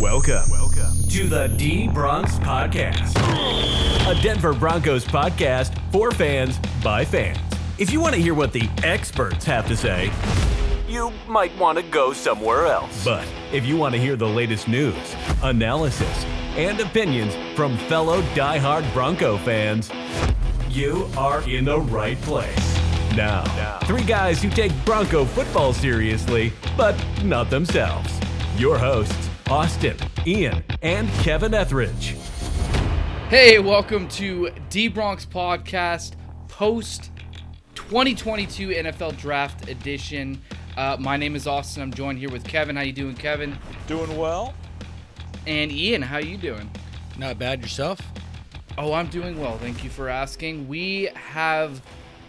Welcome, welcome to the D Bronx Podcast, a Denver Broncos podcast for fans by fans. If you want to hear what the experts have to say, you might want to go somewhere else. But if you want to hear the latest news, analysis, and opinions from fellow die-hard Bronco fans, you are in the right place. Now, three guys who take Bronco football seriously, but not themselves. Your hosts, Austin, Ian, and Kevin Etheridge. Hey, welcome to D Bronx Podcast post 2022 NFL Draft Edition. Uh, my name is Austin. I'm joined here with Kevin. How you doing, Kevin? Doing well. And Ian, how you doing? Not bad yourself. Oh, I'm doing well. Thank you for asking. We have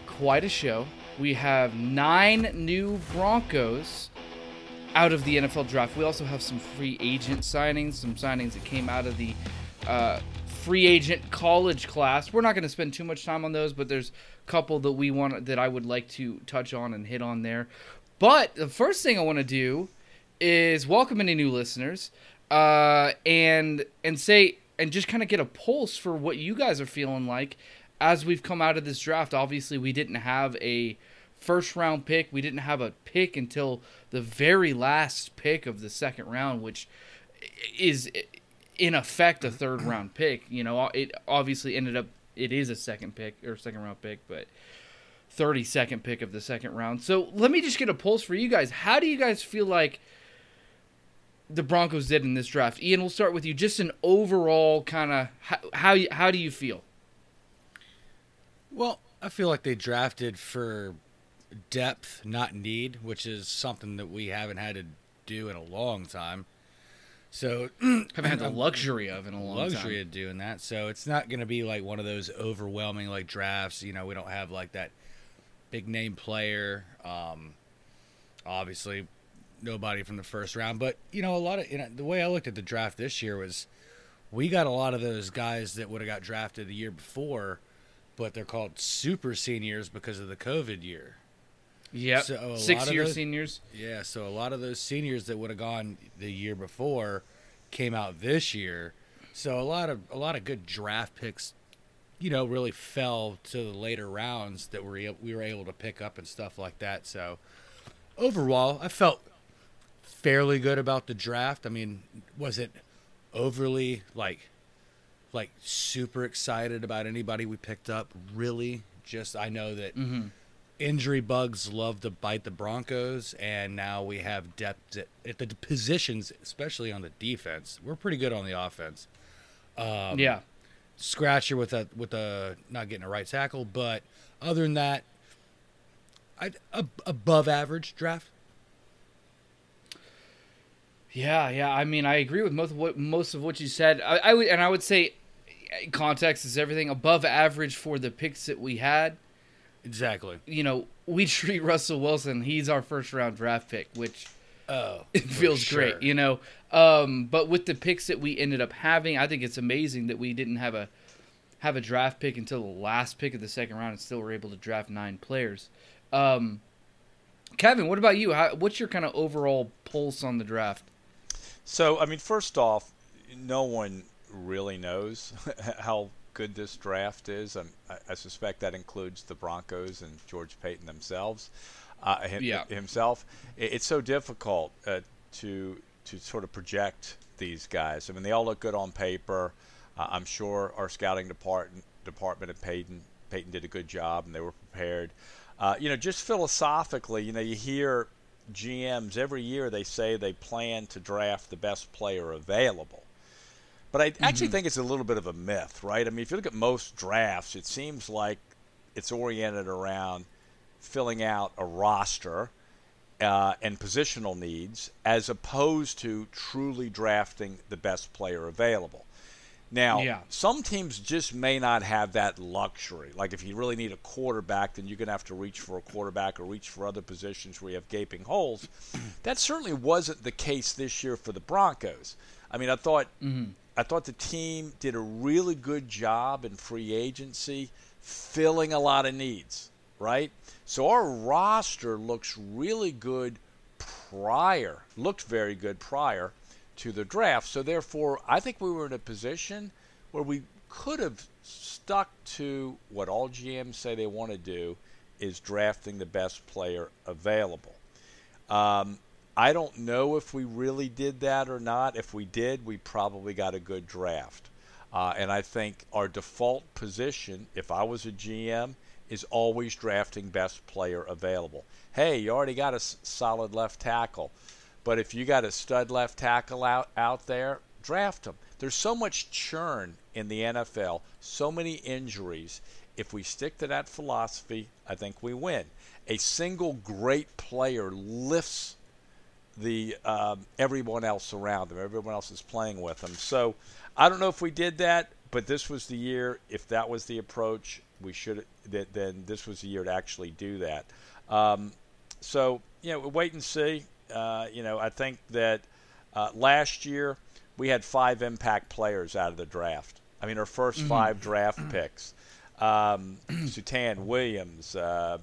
quite a show. We have nine new Broncos out of the NFL draft. We also have some free agent signings, some signings that came out of the uh, free agent college class. We're not going to spend too much time on those, but there's a couple that we want that I would like to touch on and hit on there. But the first thing I want to do is welcome any new listeners uh, and and say and just kind of get a pulse for what you guys are feeling like as we've come out of this draft. Obviously, we didn't have a first round pick. We didn't have a pick until the very last pick of the second round, which is in effect a third round pick. You know, it obviously ended up it is a second pick or second round pick, but 32nd pick of the second round. So let me just get a pulse for you guys. How do you guys feel like the Broncos did in this draft? Ian, we'll start with you. Just an overall kind of how how, how do you feel? Well, I feel like they drafted for depth, not need, which is something that we haven't had to do in a long time. So haven't had the luxury of in a long luxury time. Of doing that. So it's not going to be like one of those overwhelming like drafts. You know, we don't have like that big name player. Um, obviously, nobody from the first round. But you know, a lot of you know, the way I looked at the draft this year was we got a lot of those guys that would have got drafted the year before, but they're called super seniors because of the COVID year. Yep. So Six year those, seniors. Yeah. So a lot of those seniors that would have gone the year before came out this year. So a lot of a lot of good draft picks, you know, really fell to the later rounds that we we were able to pick up and stuff like that. So overall, I felt fairly good about the draft. I mean, was it overly like like super excited about anybody we picked up? Really? Just I know that. Mm-hmm injury bugs love to bite the Broncos, and now we have depth at, the positions, especially on the defense. We're pretty good on the offense. Um, yeah, scratcher with a with a not getting a right tackle, but other than that, I a, above average draft. Yeah, yeah. I mean, I agree with most of what most of what you said. I, I would, and I would say, context is everything. Above average for the picks that we had. Exactly. You know, we treat Russell Wilson. He's our first round draft pick, which oh, it feels sure. great. You know, um, but with the picks that we ended up having, I think it's amazing that we didn't have a have a draft pick until the last pick of the second round, and still were able to draft nine players. Um, Kevin, what about you? How, what's your kind of overall pulse on the draft? So, I mean, first off, no one really knows how good this draft is. I, I suspect that includes the Broncos and George Paton themselves. Uh, him, yeah. himself. It, it's so difficult uh, to to sort of project these guys. I mean, they all look good on paper. Uh, I'm sure our scouting department department at Paton Paton did a good job and they were prepared. Uh, you know, just philosophically, you know, you hear GMs every year they say they plan to draft the best player available. But I actually mm-hmm. think it's a little bit of a myth, right? I mean, if you look at most drafts, it seems like it's oriented around filling out a roster uh, and positional needs as opposed to truly drafting the best player available. Now, yeah. some teams just may not have that luxury. Like if you really need a quarterback, then you're going to have to reach for a quarterback or reach for other positions where you have gaping holes. that certainly wasn't the case this year for the Broncos. I mean, I thought mm-hmm. I thought the team did a really good job in free agency, filling a lot of needs, right? So our roster looks really good prior, looked very good prior to the draft. So therefore, I think we were in a position where we could have stuck to what all GMs say they want to do is drafting the best player available. Um, I don't know if we really did that or not. If we did, we probably got a good draft. Uh, and I think our default position, if I was a GM, is always drafting best player available. Hey, you already got a s- solid left tackle, but if you got a stud left tackle out, out there, draft him. There's so much churn in the NFL, so many injuries. If we stick to that philosophy, I think we win. A single great player lifts the um, everyone else around them. Everyone else is playing with them. So I don't know if we did that, but this was the year. If that was the approach, we should. That then this was the year to actually do that. Um, so you know, wait and see. Uh, you know, I think that uh, last year we had five impact players out of the draft. I mean, our 1st Mm-hmm. five draft picks: um, Surtain, Williams, uh,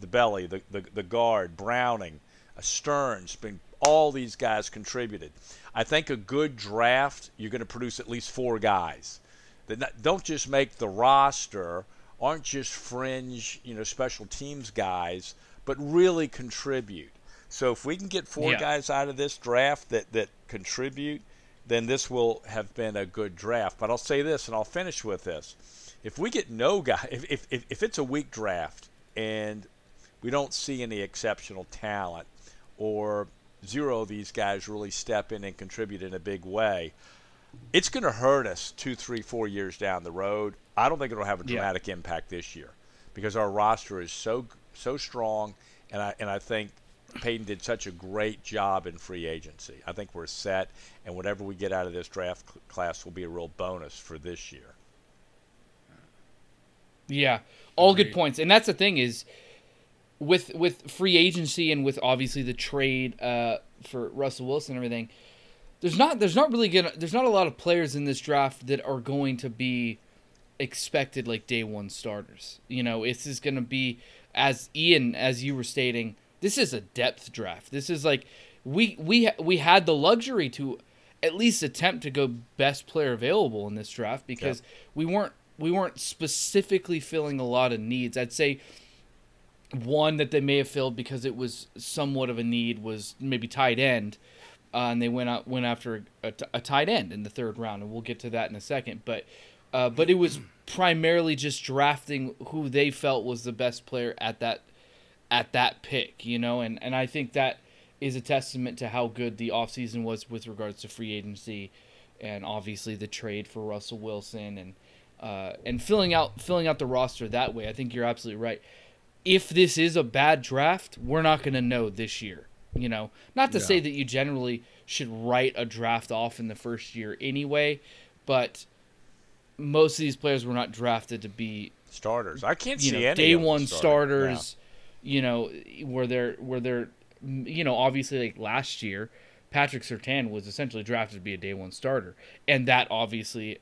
the belly, the, the the guard, Browning, Sterns. Been all these guys contributed. I think a good draft, you're going to produce at least four guys that don't just make the roster, aren't just fringe, you know, special teams guys, but really contribute. So if we can get four Yeah. guys out of this draft that that contribute, then this will have been a good draft. But I'll say this, and I'll finish with this: if we get no guy, if if if, if it's a weak draft and we don't see any exceptional talent, or zero of these guys really step in and contribute in a big way, it's going to hurt us two, three, four years down the road. I don't think it'll have a Yeah. dramatic impact this year because our roster is so so strong, and I and I think Paton did such a great job in free agency. I think we're set, and whatever we get out of this draft cl- class will be a real bonus for this year. Yeah, all good points, and that's the thing is, with with free agency and with obviously the trade uh, for Russell Wilson and everything, there's not there's not really gonna there's not a lot of players in this draft that are going to be expected like day one starters. You know, this is going to be as Ian as you were stating, this is a depth draft. This is like we we we had the luxury to at least attempt to go best player available in this draft because we weren't we weren't specifically filling a lot of needs. I'd say one that they may have filled because it was somewhat of a need was maybe tight end, uh, and they went out went after a, tight end in the third round, and we'll get to that in a second. But uh, but it was primarily just drafting who they felt was the best player at that at that pick, you know, and and I think that is a testament to how good the offseason was with regards to free agency and obviously the trade for Russell Wilson and uh, and filling out filling out the roster that way. I think you're absolutely right. If this is a bad draft, we're not going to know this year. You know, not to Yeah. say that you generally should write a draft off in the first year anyway, but most of these players were not drafted to be Starters, I can't see know any day one starters you know where they're where they're you know obviously like last year patrick surtain was essentially drafted to be a day one starter and that obviously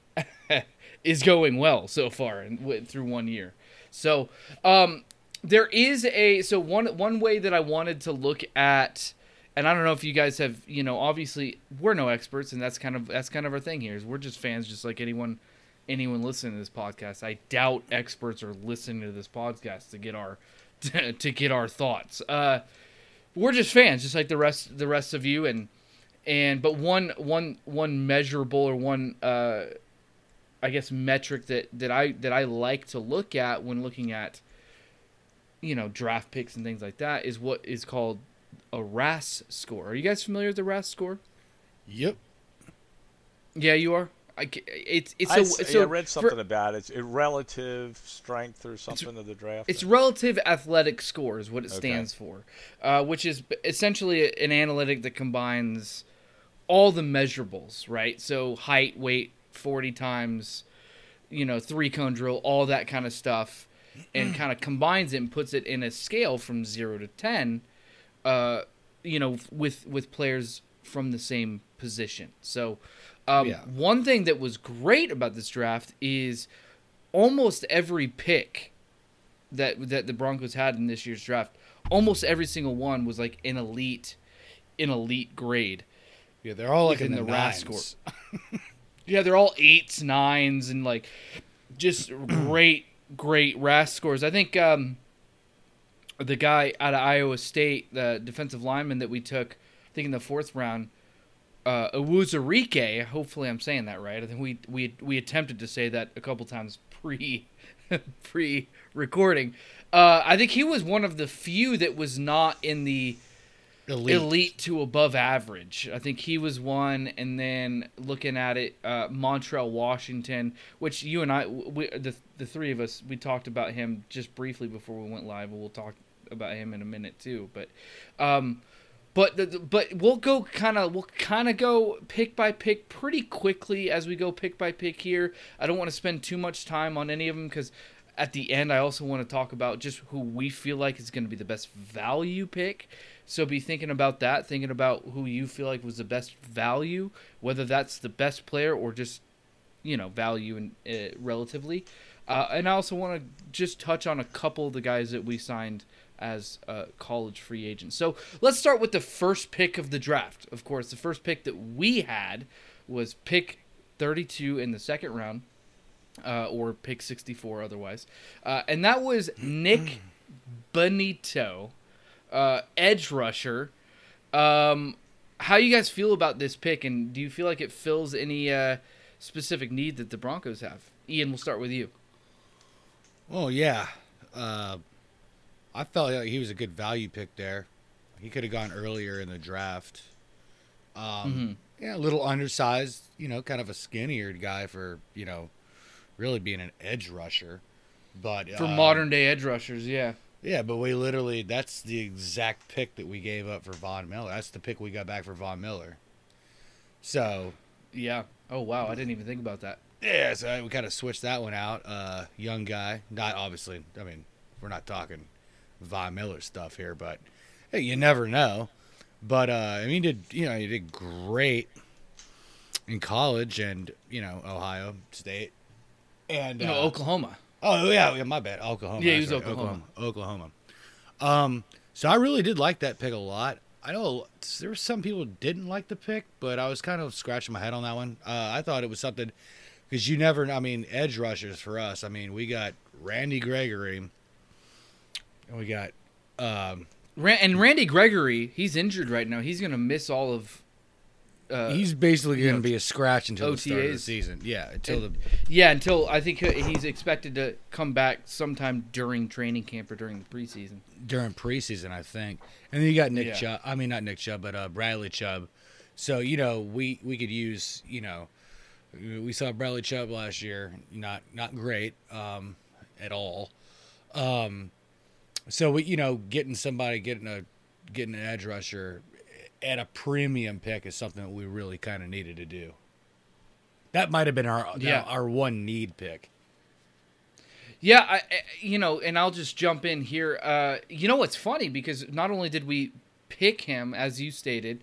is going well so far and through one year so um there is a so one one way that i wanted to look at and i don't know if you guys have you know obviously we're no experts and that's kind of that's kind of our thing here is we're just fans just like anyone anyone listening to this podcast. I doubt experts are listening to this podcast to get our to, get our thoughts. Uh, we're just fans, just like the rest the rest of you, and and but one one one measurable or one uh, I guess metric that that I that I like to look at when looking at you know draft picks and things like that is what is called a RAS score. Are you guys familiar with the RAS score? Yep. Yeah, you are. I, ca- it's it's I, a, s- it's yeah, a- I read for- something about it. It's a relative strength or something of the draft. It's relative athletic score is what it Okay. stands for, uh, which is essentially an analytic that combines all the measurables, right? So height, weight, forty times, you know, three cone drill, all that kind of stuff, and kind of combines it and puts it in a scale from zero to ten, uh, you know, with with players from the same position. So. Um, Yeah. One thing that was great about this draft is almost every pick that that the Broncos had in this year's draft, almost every single one was like an elite, an elite grade, Yeah, they're all like in the, the RAS nines. Yeah, they're all eights, nines, and like just great, great RAS scores. I think um, the guy out of Iowa State, the defensive lineman that we took, I think in the fourth round, uh. Hopefully, I'm saying that right. I think we we we attempted to say that a couple times pre pre recording. Uh, I think he was one of the few that was not in the Elite. elite to above average. I think he was one, and then looking at it, uh, Montrell, Washington, which you and I, we, the the three of us, we talked about him just briefly before we went live. We'll talk about him in a minute too, but, um, but but we'll go kind of we'll kind of go pick by pick pretty quickly as we go pick by pick here. I don't want to spend too much time on any of them because at the end I also want to talk about just who we feel like is going to be the best value pick. So be thinking about that, thinking about who you feel like was the best value, whether that's the best player or just you know value and uh, relatively. Uh, and I also want to just touch on a couple of the guys that we signed as uh, college free agents. So let's start with the first pick of the draft. Of course, the first pick that we had was pick 32 in the second round, uh, or pick 64 otherwise, uh, and that was Nick Benito, uh, edge rusher. Um, how you guys feel about this pick, and do you feel like it fills any uh, specific need that the Broncos have? Ian, we'll start with you. Oh yeah, uh, I felt like he was a good value pick there. He could have gone earlier in the draft. Um, Mhm. Yeah, a little undersized, you know, kind of a skinnier guy for you know, really being an edge rusher. But For um, modern day edge rushers, yeah. Yeah, but we literally that's the exact pick that we gave up for Von Miller. That's the pick we got back for Von Miller. So Yeah. Oh wow, I didn't even think about that. Yeah, so we kind of switched that one out. Uh, young guy, not obviously. I mean, we're not talking Von Miller stuff here, but hey, you never know. But uh, I mean, he did you know he did great in college and you know Ohio State and No, uh, Oklahoma. Oh yeah, yeah, my bad. Oklahoma. Yeah, he was Oklahoma. Oklahoma. Oklahoma. Um, so I really did like that pick a lot. I know there were some people didn't like the pick, but I was kind of scratching my head on that one. Uh, I thought it was something because you never. I mean, edge rushers for us. I mean, we got Randy Gregory, and we got um, Ran- and Randy Gregory, he's injured right now. He's gonna miss all of. Uh, he's basically going to be a scratch until the start of the season. Yeah, until And- the yeah, until I think he's expected to come back sometime during training camp or during the preseason. during preseason, I think. And then you got Nick Yeah. Chubb. I mean, not Nick Chubb, but uh, Bradley Chubb. So you know, we we could use you know, we saw Bradley Chubb last year. Not not great um, at all. Um, so we you know getting somebody getting a getting an edge rusher at a premium pick is something that we really kind of needed to do. That might have been our Yeah. our one need pick. Yeah, I, I- you know, and I'll just jump in here. Uh, you know what's funny because not only did we pick him as you stated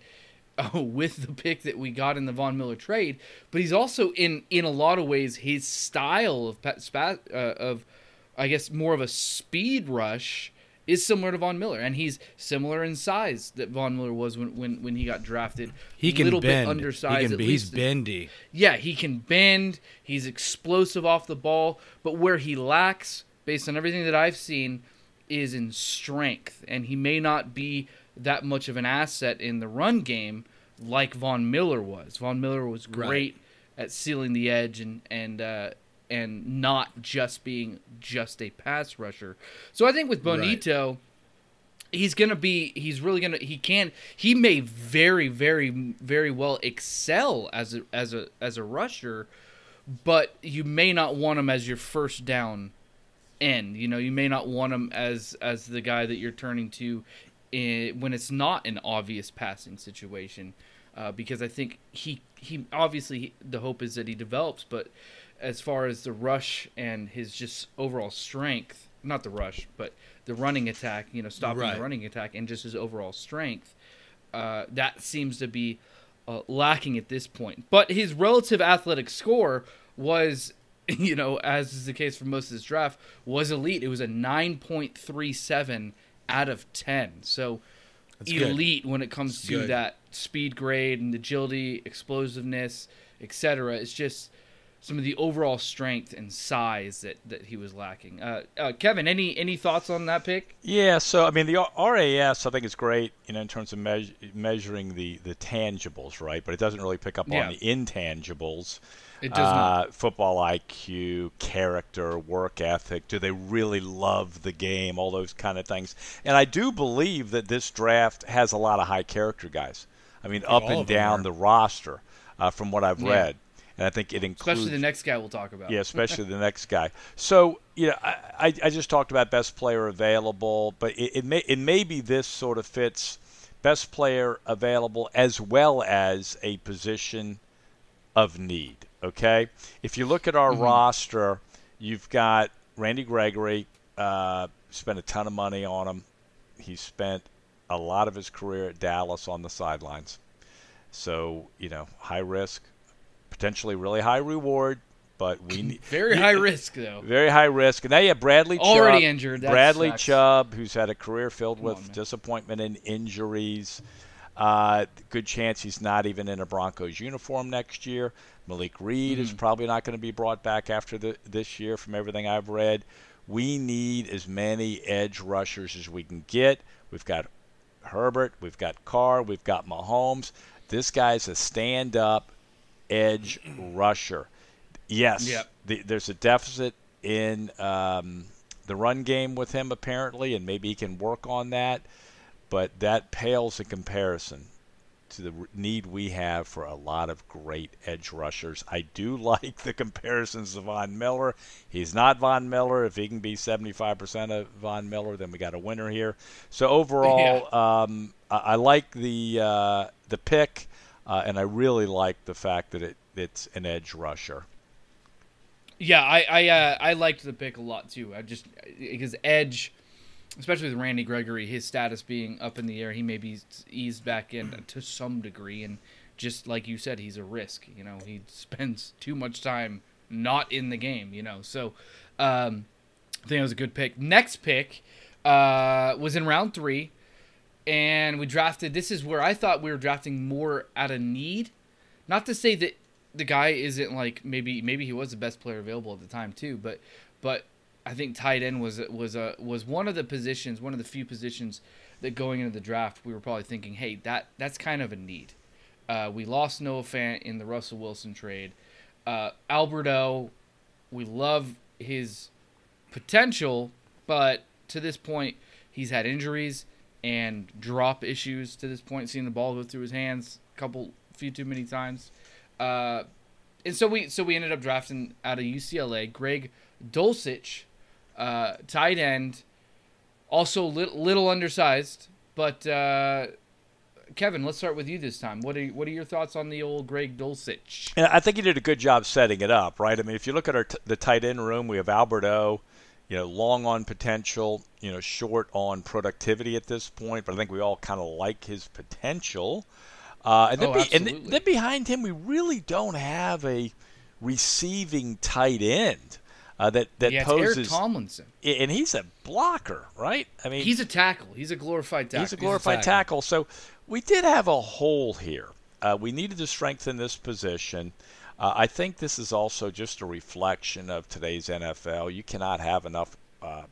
uh, with the pick that we got in the Von Miller trade, but he's also in in a lot of ways his style of uh, of I guess more of a speed rush is similar to Von Miller, and he's similar in size that Von Miller was when when, when he got drafted. He can little bend. bit undersized. he be, he's bendy. Yeah, he can bend. He's explosive off the ball, but where he lacks, based on everything that I've seen, is in strength, and he may not be that much of an asset in the run game like Von Miller was. Von Miller was Right. great at sealing the edge and and uh, and not just being just a pass rusher. So I think with Right. Bonitto he's gonna be he's really gonna he can he may very very very well excel as a as a as a rusher but you may not want him as your first down end you know you may not want him as as the guy that you're turning to in, when it's not an obvious passing situation uh, because I think he he obviously the hope is that he develops but as far as the rush and his just overall strength not the rush but the running attack you know stopping Right. the running attack and just his overall strength uh, that seems to be uh, lacking at this point. But his relative athletic score was, you know, as is the case for most of this draft, was elite. It was a 9.37 out of 10. So That's good. elite when it comes That's to good. that speed grade and agility, explosiveness, etc. It's just some of the overall strength and size that, that he was lacking. Uh, uh, Kevin, any any thoughts on that pick? Yeah, so I mean the RAS I think is great, you know, in terms of me- measuring the the tangibles, right? But it doesn't really pick up Yeah. on the intangibles. It does not. Uh, football IQ, character, work ethic. Do they really love the game? All those kind of things. And I do believe that this draft has a lot of high character guys. I mean, up and down the roster, uh, from what I've Yeah. read. And I think it includes Especially the next guy we'll talk about. yeah, especially the next guy. So, you know, I, I just talked about best player available, but it, it may it maybe this sort of fits best player available as well as a position of need. Okay, if you look at our roster, you've got Randy Gregory. Uh, spent a ton of money on him. He spent a lot of his career at Dallas on the sidelines. So you know, high risk, potentially really high reward, but we need Very high risk though. very high risk. And now you have Bradley Already Chubb, injured, that Bradley sucks. Chubb, who's had a career filled Come with on, disappointment and injuries. Uh, good chance he's not even in a Broncos uniform next year. Malik Reed Mm. is probably not going to be brought back after the, this year, from everything I've read. We need as many edge rushers as we can get. We've got Herbert, we've got Carr, we've got Mahomes. This guy's a stand-up edge rusher. Yes, Yep. the, there's a deficit in um, the run game with him apparently, and maybe he can work on that. But that pales in comparison to the need we have for a lot of great edge rushers. I do like the comparisons to Von Miller. He's not Von Miller. If he can be 75% of Von Miller, then we got a winner here. So overall, um, I, I like the uh, the pick, uh, and I really like the fact that it it's an edge rusher. Yeah, I I uh, I liked the pick a lot too. I just because Edge, especially with Randy Gregory, his status being up in the air, he may be eased back in to some degree, and just like you said, he's a risk. You know, he spends too much time not in the game. You know, so um, I think it was a good pick. Next pick uh, was in round three, and we drafted. This is where I thought we were drafting more out of need. Not to say that the guy isn't like maybe maybe he was the best player available at the time too, but but I think tight end was was a was one of the positions, one of the few positions that going into the draft we were probably thinking, hey, that that's kind of a need. Uh, we lost Noah Fant in the Russell Wilson trade. Uh, Alberto, we love his potential, but to this point, he's had injuries and drop issues. To this point, seeing the ball go through his hands a couple, few too many times. Uh, and so we so we ended up drafting out of UCLA Greg Dulcich, uh, tight end, also little, little undersized, but uh, Kevin, let's start with you this time. What are what are your thoughts on the old Greg Dulcich? I think he did a good job setting it up, right? I mean, if you look at our t- the tight end room, we have Alberto, you know, long on potential, you know, short on productivity at this point, but I think we all kind of like his potential. Uh, and, then Oh, be- and th- then behind him, we really don't have a receiving tight end uh, that that yeah, it's Eric Tomlinson. and he's a blocker, right? I mean, He's a tackle. He's a glorified tackle. He's a glorified tackle. tackle. So we did have a hole here. Uh, we needed to strengthen this position. Uh, I think this is also just a reflection of today's NFL. You cannot have enough uh,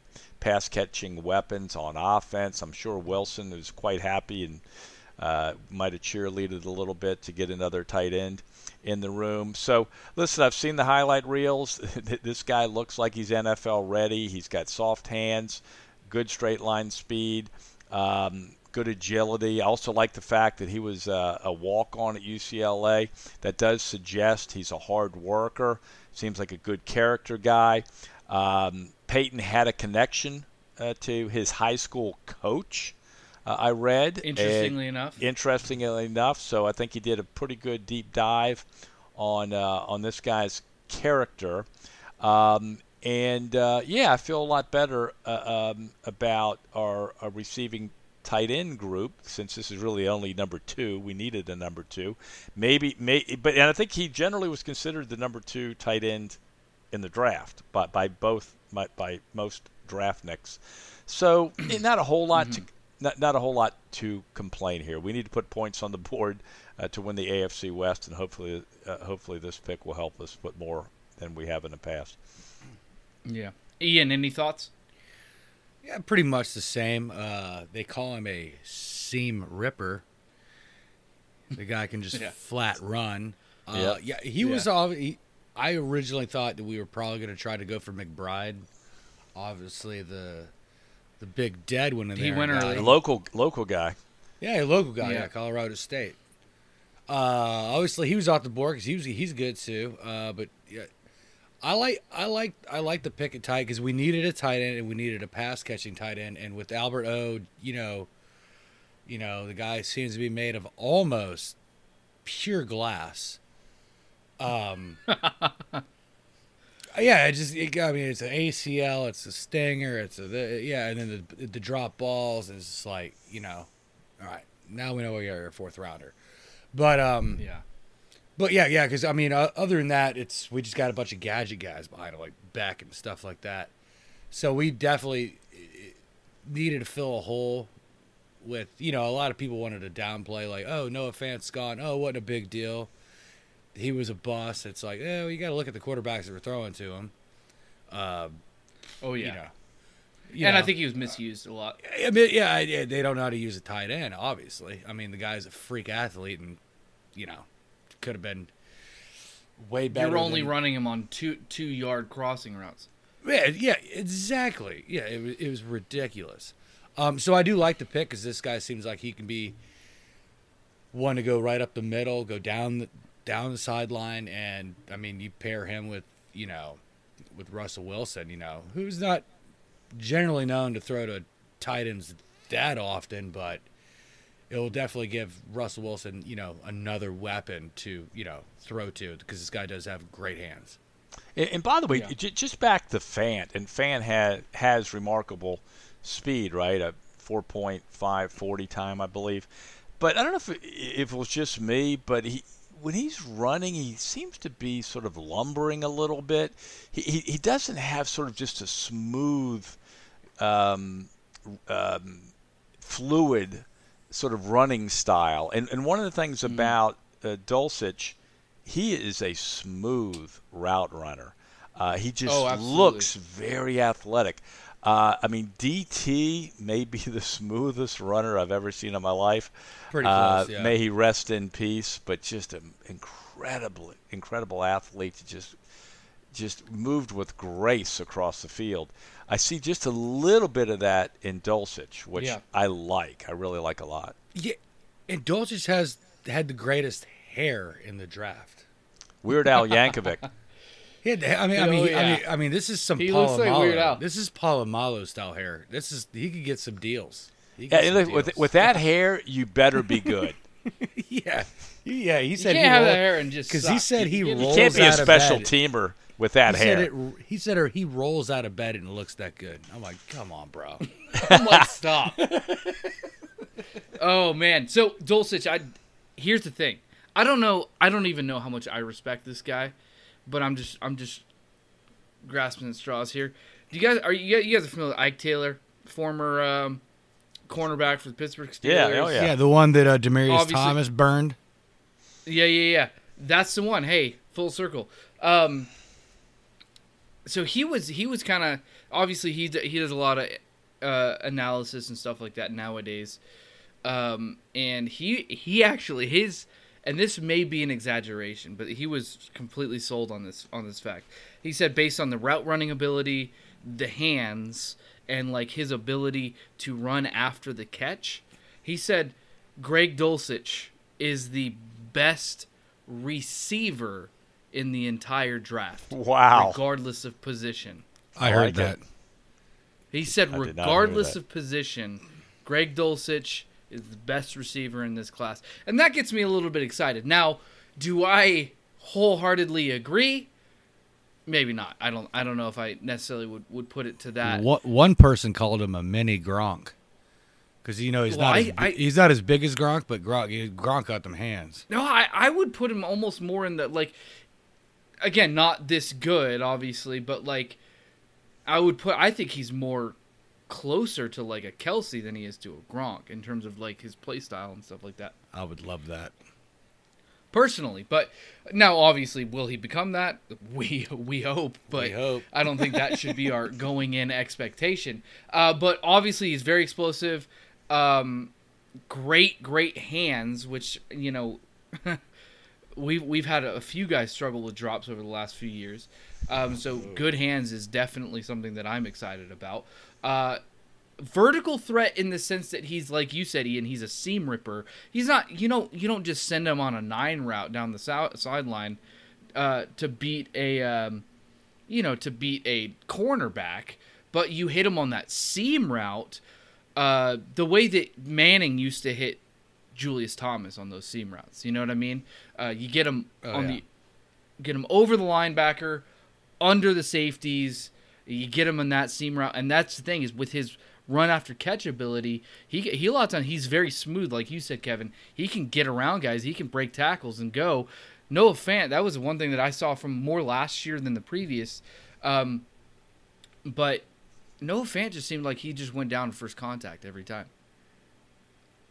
pass catching weapons on offense. I'm sure Wilson is quite happy and uh, might have cheerleaded a little bit to get another tight end in the room. So, listen, I've seen the highlight reels. this guy looks like he's NFL ready. He's got soft hands, good straight line speed, um, good agility. I also like the fact that he was uh, a walk on at UCLA. That does suggest he's a hard worker. Seems like a good character guy. Um, Paton had a connection uh, to his high school coach. Uh, I read. and- Interestingly enough. interestingly enough. So I think he did a pretty good deep dive on uh, on this guy's character, um, and uh, yeah, I feel a lot better uh, um, about our, our receiving tight end group since this is really only number two. We needed a number two, maybe, may, but and I think he generally was considered the number two tight end in the draft by by both by, by most draft nicks. So not a whole lot to not, not a whole lot to complain here. We need to put points on the board uh, to win the AFC West, and hopefully, uh, hopefully this pick will help us put more than we have in the past. Yeah. Ian, any thoughts? Yeah, pretty much the same. Uh, they call him a seam ripper. The guy can just Yeah. flat run. Uh, Yep. Yeah, he was all. He, I originally thought that we were probably going to try to go for McBride. Obviously, the the big dead one in He there. went early. A local local guy. Yeah, a local guy. Yeah. Yeah, Colorado State. Uh, obviously he was off the board because he was he's good too. Uh, but yeah, I like I like I like the pick at tight because we needed a tight end and we needed a pass catching tight end. And with Albert O, you know, you know the guy seems to be made of almost pure glass. Um. Yeah, it just it, I mean it's an ACL, it's a stinger, it's a the, yeah, and then the the drop balls is like you know, all right, now we know we are a fourth rounder, but um, Yeah. But yeah, yeah, because I mean, uh, other than that, it's we just got a bunch of gadget guys behind it, like Beck and stuff like that. So we definitely uh, needed to fill a hole with, you know, a lot of people wanted to downplay, like, oh, Noah Fant's gone. Oh, what a big deal. He was a bust. It's like, oh, you got to look at the quarterbacks that were throwing to him. Uh, Oh yeah. You know, you and I think he was misused a lot. I mean, yeah, I- yeah, they don't know how to use a tight end. Obviously, I mean, the guy's a freak athlete, and you know, could have been way better. You're only than- running him on two two yard crossing routes. Yeah, yeah, exactly. Yeah, it was, it was ridiculous. Um, so I do like the pick because this guy seems like he can be one to go right up the middle, go down the down the sideline, and I mean, you pair him with you know with Russell Wilson, you know, who's not generally known to throw to tight ends that often, but it will definitely give Russell Wilson, you know, another weapon to you know throw to because this guy does have great hands. And, and by the way, Yeah. j- just back to Fant, and Fant had has remarkable speed, right? A 4.540 time, I believe. But I don't know if it, if it was just me, but he when he's running, he seems to be sort of lumbering a little bit. He he, he doesn't have sort of just a smooth, um, um, fluid sort of running style. And and one of the things Mm-hmm. about uh, Dulcich, he is a smooth route runner. Uh, he just Oh, looks very athletic. Uh, I mean, DT may be the smoothest runner I've ever seen in my life. Pretty Uh, close, yeah. May he rest in peace. But just an incredible, incredible athlete. To just just moved with grace across the field. I see just a little bit of that in Dulcich, which Yeah. I like. I really like a lot. Yeah, and Dulcich has had the greatest hair in the draft. Weird Al Yankovic. He had, I mean, I Oh, mean, I mean, I mean, this is some He Polamalu. looks like Weird Al. This is Polamalu style hair. This is he could get some deals. Yeah, some look, with, deals. with that hair, you better be good. yeah, yeah. He You said can't he have rolled- that hair and just because he said he You- you You rolls can't be a out of special teamer with that He hair. said it. He said or he rolls out of bed and looks that good. I'm like, come on, bro. I'm like, stop. oh man. So Dulcich, I here's the thing. I don't know. I don't even know how much I respect this guy, but I'm just I'm just grasping at straws here. Do you guys are you guys, you guys are familiar with Ike Taylor, former um, cornerback for the Pittsburgh Steelers? Yeah, oh, yeah. yeah. the one that uh, Demaryius Obviously- Thomas burned. Yeah, yeah, yeah. That's the one. Hey, full circle. Um, so he was he was kind of obviously he he does a lot of uh, analysis and stuff like that nowadays. Um, and he he actually his and this may be an exaggeration, but he was completely sold on this on this fact. He said based on the route running ability, the hands, and like his ability to run after the catch, he said Greg Dulcich is the best receiver in the entire draft, Wow. regardless of position. I I heard like that. it. He said, I did not hear regardless of position, Greg Dulcich is the best receiver in this class, and that gets me a little bit excited. Now, do I wholeheartedly agree? Maybe not. I don't. I don't know if I necessarily would, would put it to that. What one person called him a mini Gronk, because you know he's Well, not I- as, I- he's not as big as Gronk, but Gronk Gronk got them hands. No, I, I would put him almost more in the like. Again, not this good, obviously, but like, I would put. I think he's more closer to like a Kelce than he is to a Gronk in terms of like his play style and stuff like that. I would love that. Personally, but now obviously, will he become that? We we hope, but We hope. I don't think that should be our going in expectation. Uh, but obviously, he's very explosive. Um, great, great hands, which you know. We've, we've had a few guys struggle with drops over the last few years. Um, so good hands is definitely something that I'm excited about. Uh, vertical threat in the sense that he's like you said, Ian. He's a seam ripper. He's not. You know, you don't just send him on a nine route down the sou- sideline uh, to beat a, um, you know, to beat a cornerback. But you hit him on that seam route, uh, the way that Manning used to hit Julius Thomas on those seam routes. You know what I mean? Uh, you get him Oh, on yeah. the get him over the linebacker, under the safeties. You get him on that seam route, and that's the thing is with his run after catch ability, he he a lot of he's very smooth, like you said, Kevin. He can get around guys, he can break tackles and go. Noah Fant, that was one thing that I saw from more last year than the previous. Um, but Noah Fant just seemed like he just went down first contact every time.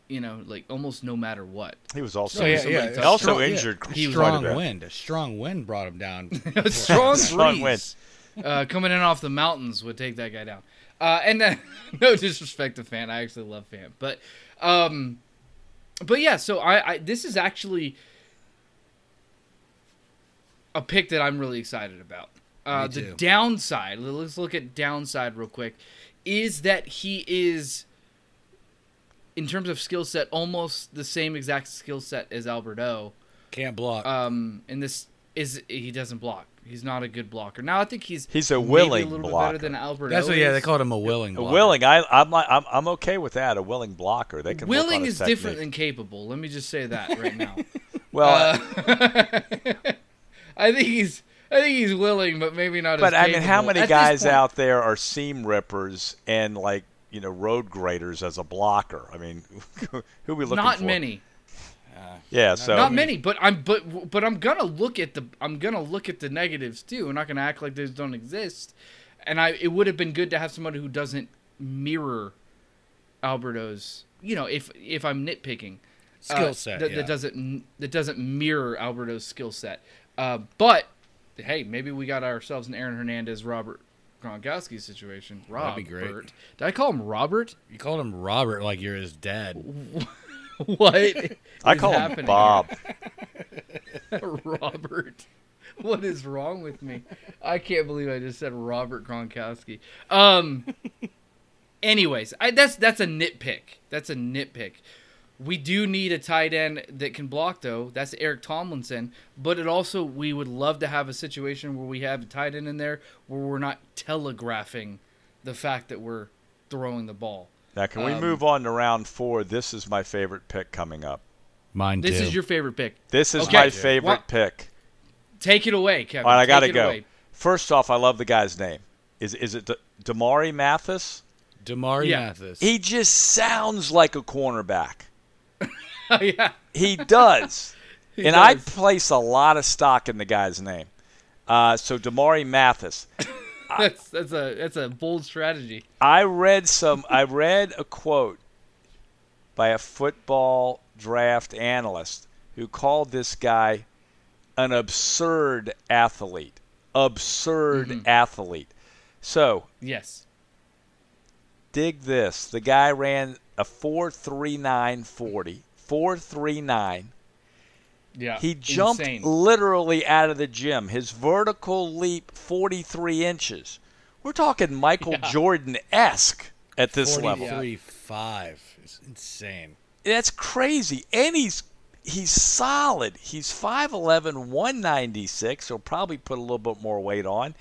You know, like almost no matter what. He was also Oh, yeah, somebody yeah. also strong- yeah. injured He was a strong wind. A strong wind brought him down. a strong Strong breeze uh, coming in off the mountains would take that guy down. Uh, and uh, no disrespect to Fant, I actually love Fant, but um, but yeah. So I, I this is actually a pick that I'm really excited about. Uh, Me the downside, let's look at downside real quick, is that he is, in terms of skill set, almost the same exact skill set as Alberto Can't block. um and this is he doesn't block he's not a good blocker now i think he's He's a maybe willing a little blocker. bit better than albert That's what. Yeah, they called him a willing. A willing, I, I'm, like- I'm I'm okay with that. A willing blocker. They can work on willing his is different than capable let me just say that right now well. Uh, i think he's i think he's willing but maybe not as well. but as I mean, how many At guys point- out there are seam rippers and like you know road graders as a blocker? I mean, who are we looking for? not for? many Yeah, so not many but i'm but but i'm gonna look at the i'm gonna look at the negatives too i'm not gonna act like those don't exist and i it would have been good to have somebody who doesn't mirror alberto's you know if if i'm nitpicking uh, Skill set, that, yeah. that doesn't that doesn't mirror alberto's skill set uh, but hey maybe we got ourselves an aaron hernandez robert gronkowski situation robert That'd be great. did i call him robert You called him Robert like you're his dad. what I is call him Bob. Robert. What is wrong with me? I can't believe I just said Robert Gronkowski. Um. Anyways, I, that's that's a nitpick. That's a nitpick. We do need a tight end that can block, though. That's Eric Tomlinson. But it also, we would love to have a situation where we have a tight end in there where we're not telegraphing the fact that we're throwing the ball. Now, can we Um, move on to round four? This is my favorite pick coming up. Mine This too. is your favorite pick. This is Okay. my favorite What- pick. Take it away, Kevin. All right, I got to go. away. First off, I love the guy's name. Is is it D- Damarri Mathis? Damarri Yeah. Mathis. He just sounds like a cornerback. Oh, yeah. He does. He and I place a lot of stock in the guy's name. Uh, so Damarri Mathis. That's that's a that's a bold strategy. I read some. I read a quote by a football draft analyst who called this guy an absurd athlete. Absurd Mm-hmm. athlete. So Yes. dig this. The guy ran a 4.39 40. 4.39. Yeah. He jumped Insane. literally out of the gym. His vertical leap 43 inches. We're talking Michael Yeah. Jordan esque at this level. 43 5. It's insane. That's crazy. And he's he's solid. He's 5'11", 196. He'll probably put a little bit more weight on.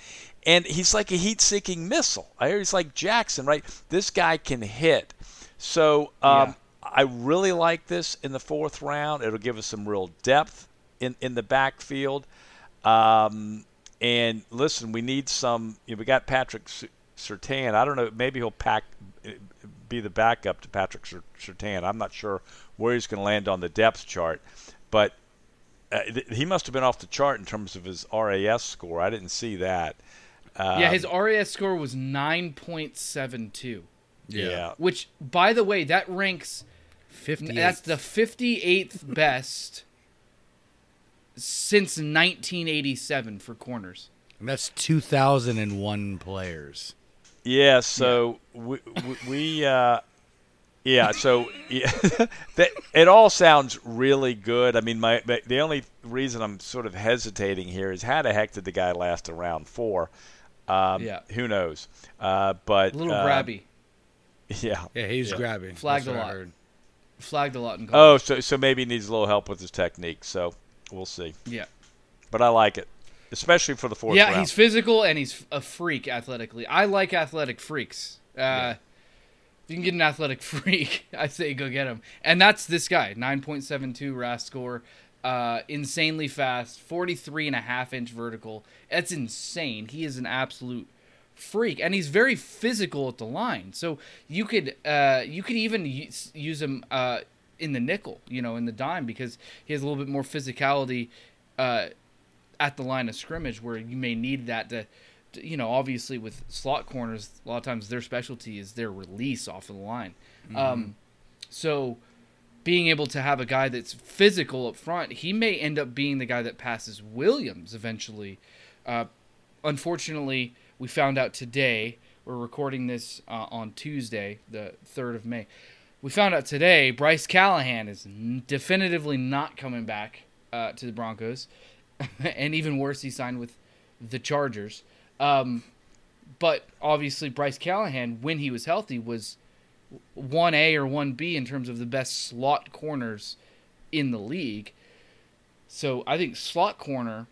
And he's like a heat-seeking missile. I hear he's like Jackson, right? This guy can hit. So um, Yeah. I really like this in the fourth round. It'll give us some real depth in, in the backfield. Um, and listen, we need some. You know, we got Patrick Surtain. I don't know. Maybe he'll pack be the backup to Patrick Surtain. I'm not sure where he's going to land on the depth chart, but uh, th- he must have been off the chart in terms of his RAS score. I didn't see that. Um, yeah, his RAS score was nine point seven two. Yeah. Which, by the way, that ranks. 50. That's the 58th best since 1987 for corners. And that's 2001 players. Yeah, so we we, we uh, yeah, so yeah, that, it all sounds really good. I mean, my, my the only reason I'm sort of hesitating here is how the heck did the guy last around four? Um, Yeah. who knows? Uh, but A little uh, grabby. Yeah. Yeah, he's Yeah. grabbing. Flagged a what I lot. Flagged a lot in Oh, so so maybe he needs a little help with his technique. So we'll see. yeah. But I like it, especially for the fourth Yeah, round. he's physical and he's a freak athletically. I like athletic freaks. Uh, If you can get an athletic freak, I say go get him. And that's this guy 9.72 RAS score, uh, insanely fast, 43 and a half inch vertical. That's insane. He is an absolute freak and he's very physical at the line. So you could uh you could even use, use him uh in the nickel you know in the dime because he has a little bit more physicality uh at the line of scrimmage where you may need that to, to- you know obviously with slot corners a lot of times their specialty is their release off of the line. Um so being able to have a guy that's physical up front he may end up being the guy that passes williams eventually uh unfortunately we found out today we're recording this uh, on tuesday the 3rd of may. We found out today bryce callahan is n- definitively not coming back uh, to the broncos. And even worse he signed with the chargers. Um, but obviously bryce callahan when he was healthy was 1a or 1b in terms of the best slot corners in the league. So i think slot corner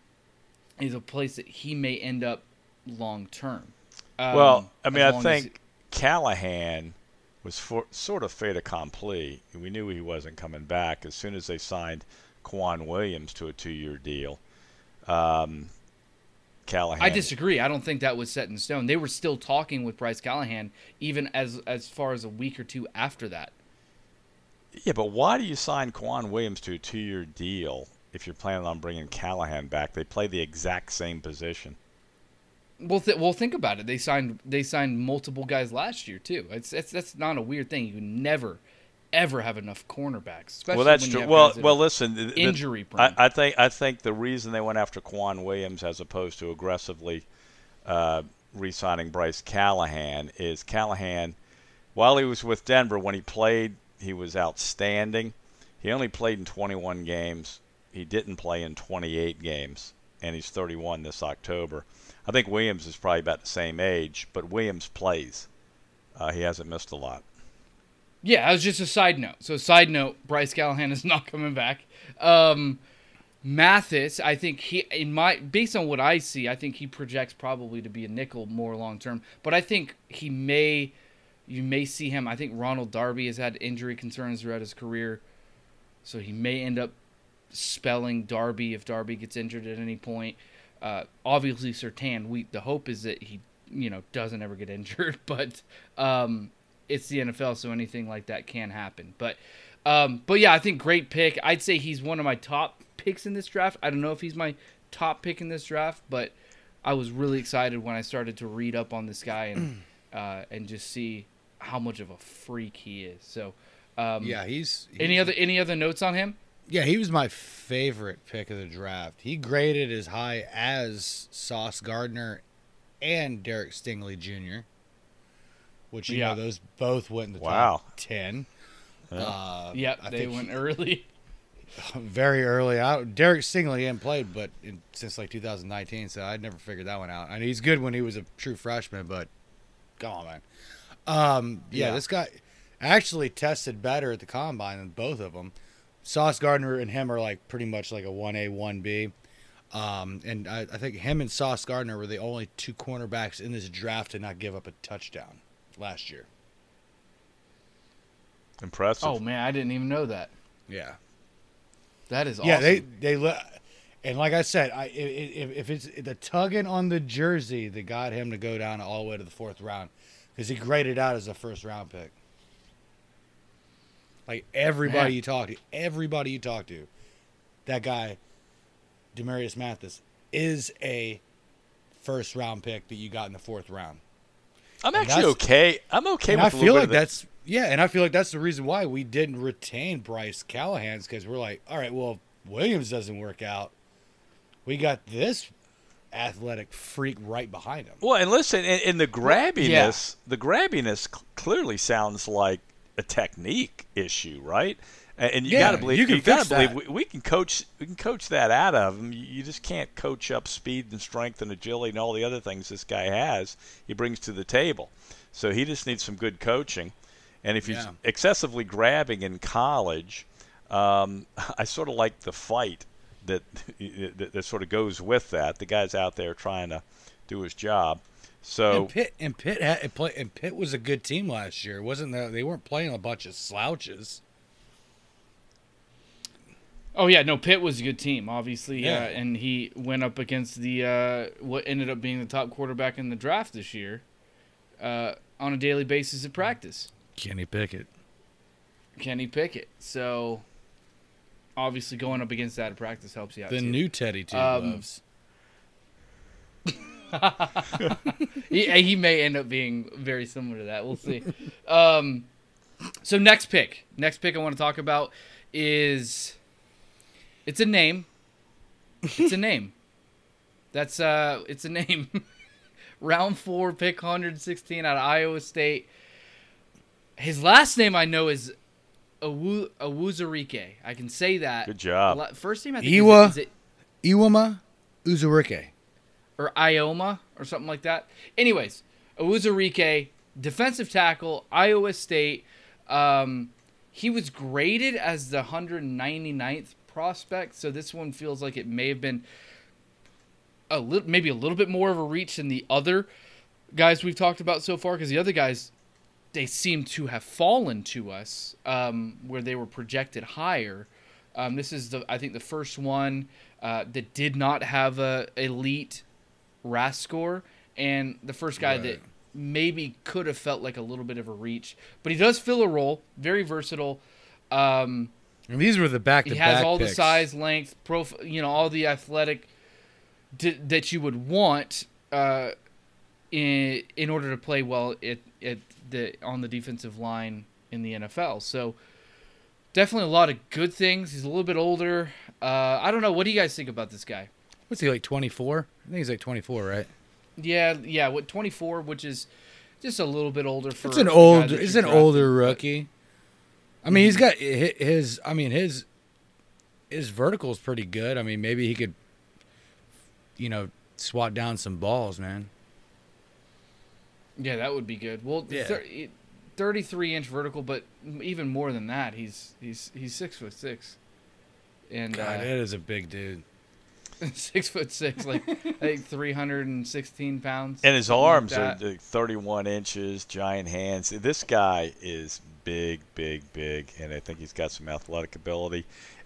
is a place that he may end up long term. Um, well, I mean, I think Callahan was for, sort of fait accompli. We knew he wasn't coming back as soon as they signed K'Waun Williams to a two-year deal. Um, Callahan. I disagree. I don't think that was set in stone. They were still talking with Bryce Callahan even as as far as a week or two after that. Yeah, but why do you sign K'Waun Williams to a two-year deal if you're planning on bringing Callahan back? They play the exact same position. Well, th- well, think about it. They signed they signed multiple guys last year too. It's, it's that's not a weird thing. You never, ever have enough cornerbacks. Especially well, that's true. Well, well, listen. the- the- injury I. I think I think the reason they went after K'Waun Williams as opposed to aggressively uh, re-signing Bryce Callahan is Callahan, while he was with Denver, when he played, he was outstanding. He only played in 21 games. He didn't play in 28 games, and he's 31 this October. I think Williams is probably about the same age, but Williams plays. Uh, he hasn't missed a lot. Yeah, that was just a side note. So, side note: Bryce Callahan is not coming back. Um, Mathis, I think he, in my, based on what I see, I think he projects probably to be a nickel more long term. But I think he may, you may see him. I think Ronald Darby has had injury concerns throughout his career, so he may end up spelling Darby if Darby gets injured at any point. Uh, obviously, Surtain. We the hope is that he, you know, doesn't ever get injured, but um, it's the NFL, so anything like that can happen. But, um, but yeah, I think great pick. I'd say he's one of my top picks in this draft. I don't know if he's my top pick in this draft, but I was really excited when I started to read up on this guy and uh, and just see how much of a freak he is. So, um, Yeah, he's, he's Any other any other notes on him? Yeah, he was my favorite pick of the draft. He graded as high as Sauce Gardner and Derek Stingley Jr., which you Yeah. know those both went in the Wow. top ten. Uh, Yep, I they think went early. very early. I, Derek Stingley hadn't played, but in, since like 2019, so I'd never figured that one out. I mean, he's good when he was a true freshman, but come on, man. Um, yeah, Yeah. this guy actually tested better at the combine than both of them. Sauce Gardner and him are like pretty much like a one A one B. Um, and I, I think him and Sauce Gardner were the only two cornerbacks in this draft to not give up a touchdown last year. Impressive. Oh man, I didn't even know that. Yeah. That is awesome. Yeah, they they le- and like I said, I if, if it's the tugging on the jersey that got him to go down all the way to the fourth round because he graded out as a first round pick. Like everybody Man. you talk to, everybody you talk to, that guy, Damarri Mathis, is a first round pick that you got in the fourth round. I'm And actually okay. I'm okay And I feel like bit of the- that's yeah, and I feel like that's the reason why we didn't retain Bryce Callahan's because we're like, all right, well, if Williams doesn't work out, we got this athletic freak right behind him. Well, and listen, and, and the grabbiness, the grabbiness cl- clearly sounds like a technique issue, right? And, and you Yeah, got to believe you can you got fix to believe we, we can coach we can coach that out of him. You you just can't coach up speed and strength and agility and all the other things this guy has. He brings to the table. So he just needs some good coaching. And if he's Yeah. excessively grabbing in college, um, I sort of like the fight that, that that sort of goes with that. The guy's out there trying to do his job. So And Pitt and Pitt had and play, and Pitt was a good team last year. It wasn't that they weren't playing a bunch of slouches. Oh yeah, no, Pitt was a good team, obviously, Yeah. uh, and he went up against the uh, what ended up being the top quarterback in the draft this year, uh, on a daily basis at practice, Kenny Pickett. Kenny Pickett. So, obviously, going up against that at practice helps you out. The too. new Teddy Two Um, Gloves. he, he may end up being very similar to that. We'll see. um, so next pick, next pick I want to talk about is it's a name. It's a name. That's uh, it's a name. Round four, pick 116 out of Iowa State. His last name I know is Awu Uwazurike. I can say that. Good job. First name I think Iwa. is, it, is it Iwama Uzurike. Or Ioma or something like that. Anyways, Uwazurike, defensive tackle, Iowa State. Um, he was graded as the 199th prospect, so this one feels like it may have been a little, maybe a little bit more of a reach than the other guys we've talked about so far, because the other guys they seem to have fallen to us um, where they were projected higher. Um, this is the I think the first one uh, that did not have a elite RAS score, and the first guy that maybe could have felt like a little bit of a reach, but he does fill a role, very versatile. Um, And these were the back he has all the size, length, prof, you know, all the athletic d- that you would want uh, in in order to play well at, at the on the defensive line in the NFL. So definitely a lot of good things. He's a little bit older. Uh, I don't know. What do you guys think about this guy? What's he like? Twenty four. I think he's like twenty four, right? Yeah, yeah. What 24, which is just a little bit older for. It's an old. It's an older but- rookie. I mean, he's got his. I mean, his his vertical is pretty good. I mean, maybe he could, you know, swat down some balls, man. Yeah, that would be good. Well, Yeah. thir- 33 inch vertical, but even more than that, he's he's he's six foot six, and God, uh, that is a big dude. six foot six, like like 316 pounds. And his something like arms are 31 inches, giant hands. This guy is big, big, big, and I think he's got some athletic ability.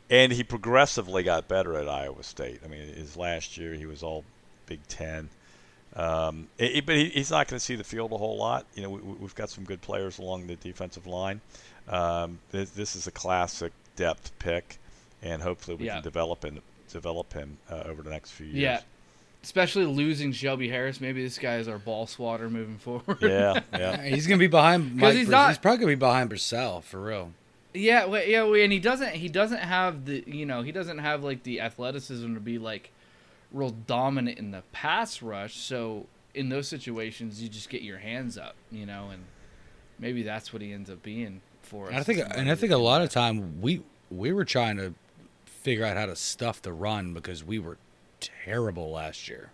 And he progressively got better at Iowa State. I mean, his last year he was all Big Ten. Um, it- it- but he, he's not going to see the field a whole lot. You know, we, we've got some good players along the defensive line. Um, this, this is a classic depth pick, and hopefully we Yeah. can develop and develop him uh, over the next few years. Yeah, especially losing Shelby Harris. Maybe this guy is our ball swatter moving forward. yeah, yeah. He's gonna be behind Mike. he's Bris- not- he's probably gonna be behind Purcell for real. Yeah, well, yeah, well, and he doesn't. He doesn't have the. You know, he doesn't have like the athleticism to be like real dominant in the pass rush. So in those situations, you just get your hands up. You know, and maybe that's what he ends up being for us. And I think, and I think a lot of time we we were trying to figure out how to stuff the run because we were terrible last year.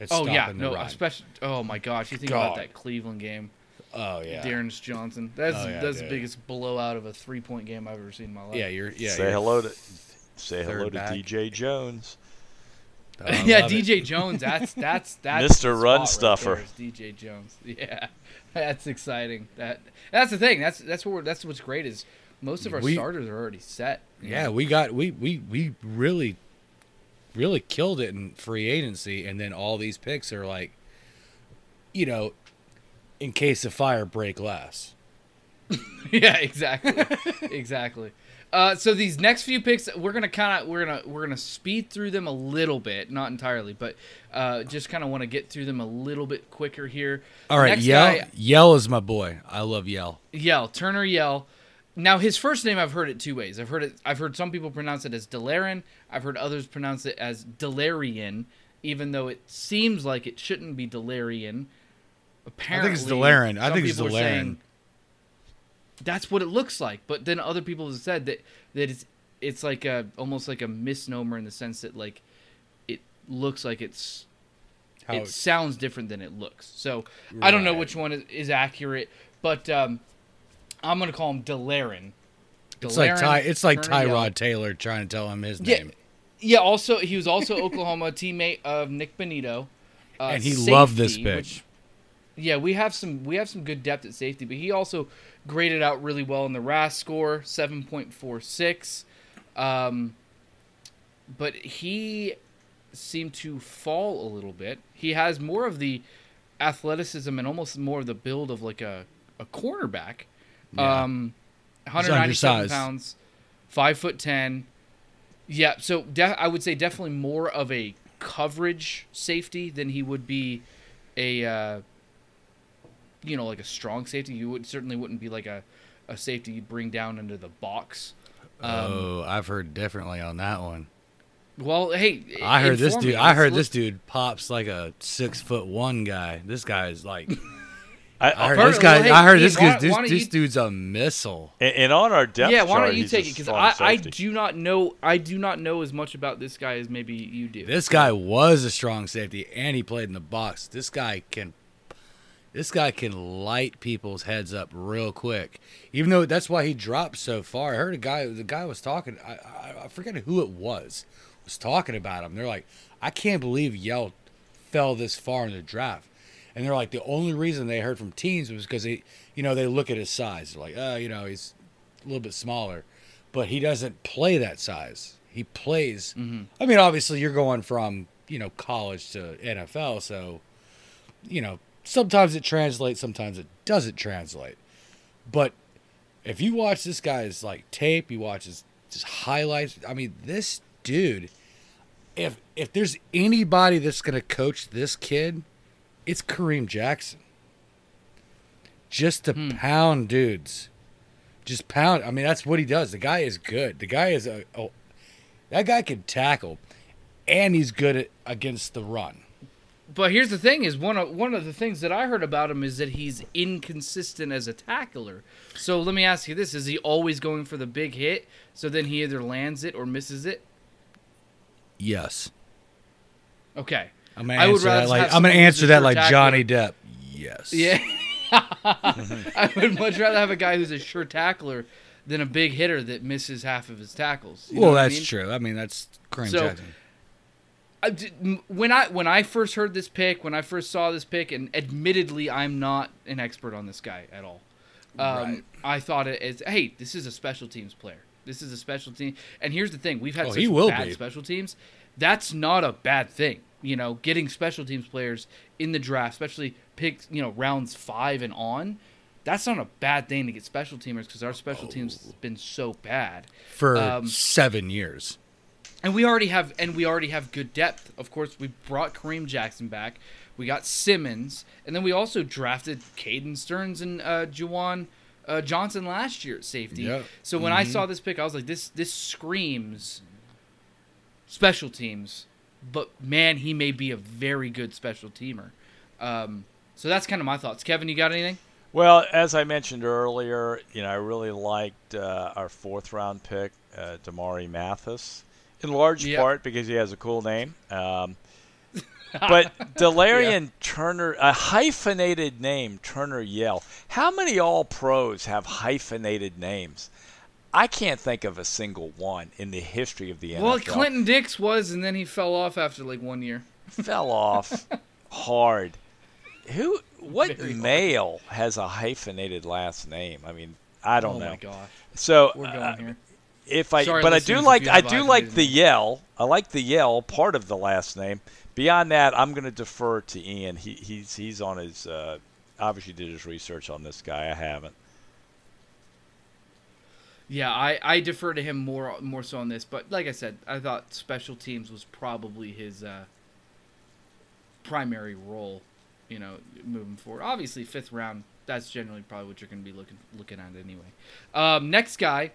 at Oh yeah, no, run. especially. Oh my gosh, you think about that Cleveland game, Oh yeah, D'Ernest Johnson. That's Oh, yeah, that's the biggest blowout of a three point game I've ever seen in my life. yeah, you're yeah. say you're- hello to say hello to back. DJ Jones. Oh, yeah, love it. DJ Jones. That's that's that's Mr. the Run spot right Stuffer. DJ Jones. Yeah, that's exciting. That that's the thing. That's that's what we're, that's what's great is most of our We- starters are already set. Yeah, know? we got we we we really really killed it in free agency, and then all these picks are like, you know, in case of fire, break less. yeah, exactly, exactly. Uh, so these next few picks, we're gonna kind of we're gonna we're gonna speed through them a little bit, not entirely, but uh, just kind of want to get through them a little bit quicker here. All right, Next Yell. guy- Yell is my boy. I love Yell. Yell Turner Yell. Now his first name I've heard it two ways. I've heard it. I've heard some people pronounce it as Delarin. I've heard others pronounce it as Delarian, even though it seems like it shouldn't be Delarian. Apparently, I think it's Delarin. I think it's Delarin. saying That's what it looks like. But then other people have said that that it's it's like a almost like a misnomer in the sense that like it looks like it's How it sounds different than it looks. So I don't know which one is, is accurate, but um, I'm gonna call him Delarin. it's like Ty. It's like. Tyrod Taylor trying to tell him his Yeah, name, yeah. Also, he was also Oklahoma teammate of Nik Bonitto, uh, and he loved this safety, pick. which- yeah, we have some we have some good depth at safety, but he also graded out really well in the RAS score, seven point four six. Um, but he seemed to fall a little bit. He has more of the athleticism and almost more of the build of like a a cornerback. Yeah. Um, 197 pounds, five foot ten. Yeah, so de- I would say definitely more of a coverage safety than he would be a uh, you know like a strong safety. You would certainly wouldn't be like a, a safety you'd bring down into the box. Um, oh, I've heard differently on that one. Well, hey, I heard this dude. me. I heard this dude pops like a six foot one guy. This guy is like. I, I heard heard- this guy. well, hey, I heard Ian, this. why- this, why this you- dude's a missile. and, and on our depth Yeah, why don't you he's take it? Because I, I do not know. I do not know as much about this guy as maybe you do. This guy was a strong safety, and he played in the box. This guy can. This guy can light people's heads up real quick. Even though that's why he dropped so far. I heard a guy. The guy was talking. I, I, I forget who it was. Was talking about him. They're like, I can't believe Yell fell this far in the draft. And they're like, the only reason they heard from teams was because they, you know, they look at his size. They're like, oh, you know, he's a little bit smaller, but he doesn't play that size. He plays. Mm-hmm. I mean, obviously, you're going from you know college to NFL, so you know sometimes it translates, sometimes it doesn't translate. But if you watch this guy's like tape, you watch his just highlights. I mean, this dude. If if there's anybody that's gonna coach this kid, it's Kareem Jackson. Just to hmm. pound dudes, just pound. I mean, that's what he does. The guy is good. The guy is a, a that guy can tackle, and he's good at against the run. But here's the thing: is one of one of the things that I heard about him is that he's inconsistent as a tackler. So let me ask you this: Is he always going for the big hit? So then he either lands it or misses it. Yes, Okay. I'm gonna I would answer rather that like have I'm gonna someone who's answer a that like tackler. Johnny Depp. Yes. Yeah. I would much rather have a guy who's a sure tackler than a big hitter that misses half of his tackles. You know well, what I that's mean? true. I mean, that's Kareem So- Jackson. I did- m- when I when I first heard this pick, when I first saw this pick, and admittedly, I'm not an expert on this guy at all. Um, Right. I thought it as, hey, this is a special teams player. This is a special team. And here's the thing: we've had Oh, such he will bad be. special teams. That's not a bad thing. You know, getting special teams players in the draft, especially picks, you know, rounds five and on. That's not a bad thing to get special teamers because our special teams Oh. has been so bad. For um, seven years. And we already have and we already have good depth. Of course, we brought Kareem Jackson back. We got Simmons, and then we also drafted Caden Sterns and uh, Juwan uh, Johnson last year at safety. Yep. So when I saw this pick, I was like, this this screams special teams. But man, he may be a very good special teamer. Um, so that's kind of my thoughts. Kevin, you got anything? Well, as I mentioned earlier, you know, I really liked uh, our fourth round pick, uh, Damarri Mathis, in large Yep. part because he has a cool name. Um, but Delarian Turner, a hyphenated name, Turner Yell. How many All Pros have hyphenated names? I can't think of a single one in the history of the NFL. Well, Clinton Dix was, and then he fell off after like one year. fell off hard. Who? What Very hard. male has a hyphenated last name? I mean, I don't oh know. my gosh, So we're uh, going here. if I, Sorry, but I do like, I do like the yell. I like the yell part of the last name. Beyond that, I'm going to defer to Ian. He, he's he's on his uh, obviously did his research on this guy. I haven't. Yeah, I, I defer to him more more so on this, but like I said, I thought special teams was probably his uh, primary role, you know, moving forward. Obviously, fifth round, that's generally probably what you're going to be looking looking at anyway. Um, next guy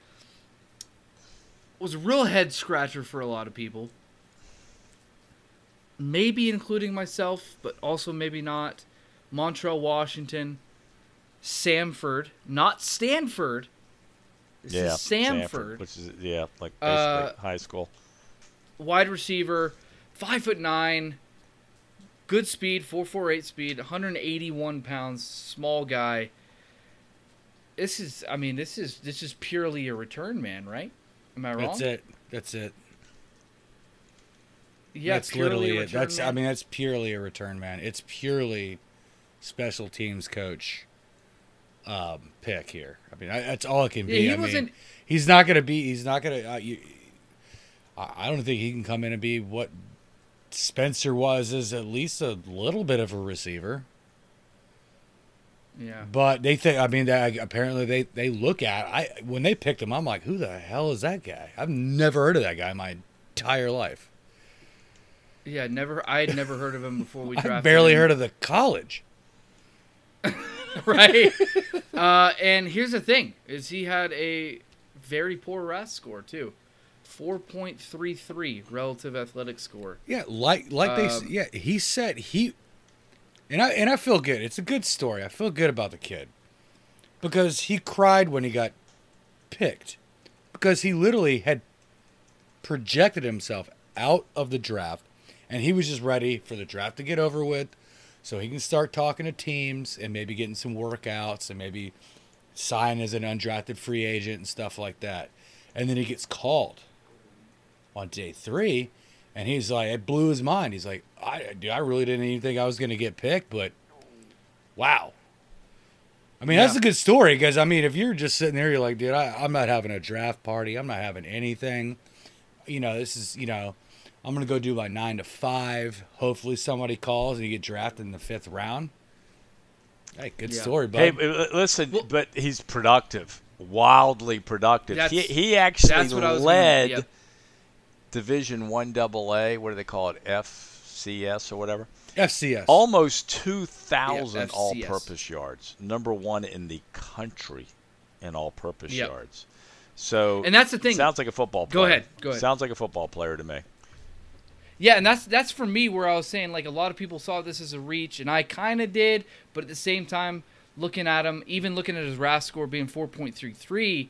was a real head scratcher for a lot of people, maybe including myself, but also maybe not. Montrell, Washington, Samford, not Stanford. This yeah, is Samford, which is yeah, like basically Uh, high school. wide receiver, five foot nine, good speed, four four eight speed, 181 pounds, small guy. This is, I mean, this is this is purely a return man, right? Am I wrong? That's it. That's it. Yeah, that's literally it. return That's I mean that's purely a return man. It's purely special teams coach um, pick here. I mean I, that's all it can be. Yeah, he I wasn't- he's not gonna be. He's not gonna. Uh, you, I I don't think he can come in and be what Spencer was. Is at least a little bit of a receiver. yeah. But they think. I mean, they, apparently they they look at. I when they picked him, I'm like, who the hell is that guy? I've never heard of that guy in my entire life. Yeah, never. I had never heard of him before we drafted. I barely him. heard of the college. right? uh, and here's the thing: is he had a very poor RAS score too, four point three three relative athletic score. Yeah, like like they Um, yeah, he said he and I and I feel good. It's a good story. I feel good about the kid. Because he cried when he got picked. Because he literally had projected himself out of the draft and he was just ready for the draft to get over with so he can start talking to teams and maybe getting some workouts and maybe sign as an undrafted free agent and stuff like that. And then he gets called on day three, and he's like, it blew his mind. He's like, I, dude, I really didn't even think I was going to get picked, but wow. I mean, that's a good story because I mean, if you're just sitting there, you're like, dude, I, I'm not having a draft party. I'm not having anything. You know, this is, you know, I'm going to go do my nine to five. Hopefully, somebody calls and you get drafted in the fifth round. Hey, good Yeah. story, bud. Hey, uh, listen, Well- but he's productive, wildly productive. He, he actually that's what I gonna- led yep. Division One Double A. What do they call it? FCS or whatever. FCS. Almost two thousand Yeah, all-purpose yards. Number one in the country in all-purpose Yep. yards. So And that's the thing. Sounds like a football. Go player. ahead, go ahead. Sounds like a football player to me. Yeah, and that's that's for me where I was saying like a lot of people saw this as a reach, and I kind of did, but at the same time, looking at him, even looking at his RAS score being 4.33,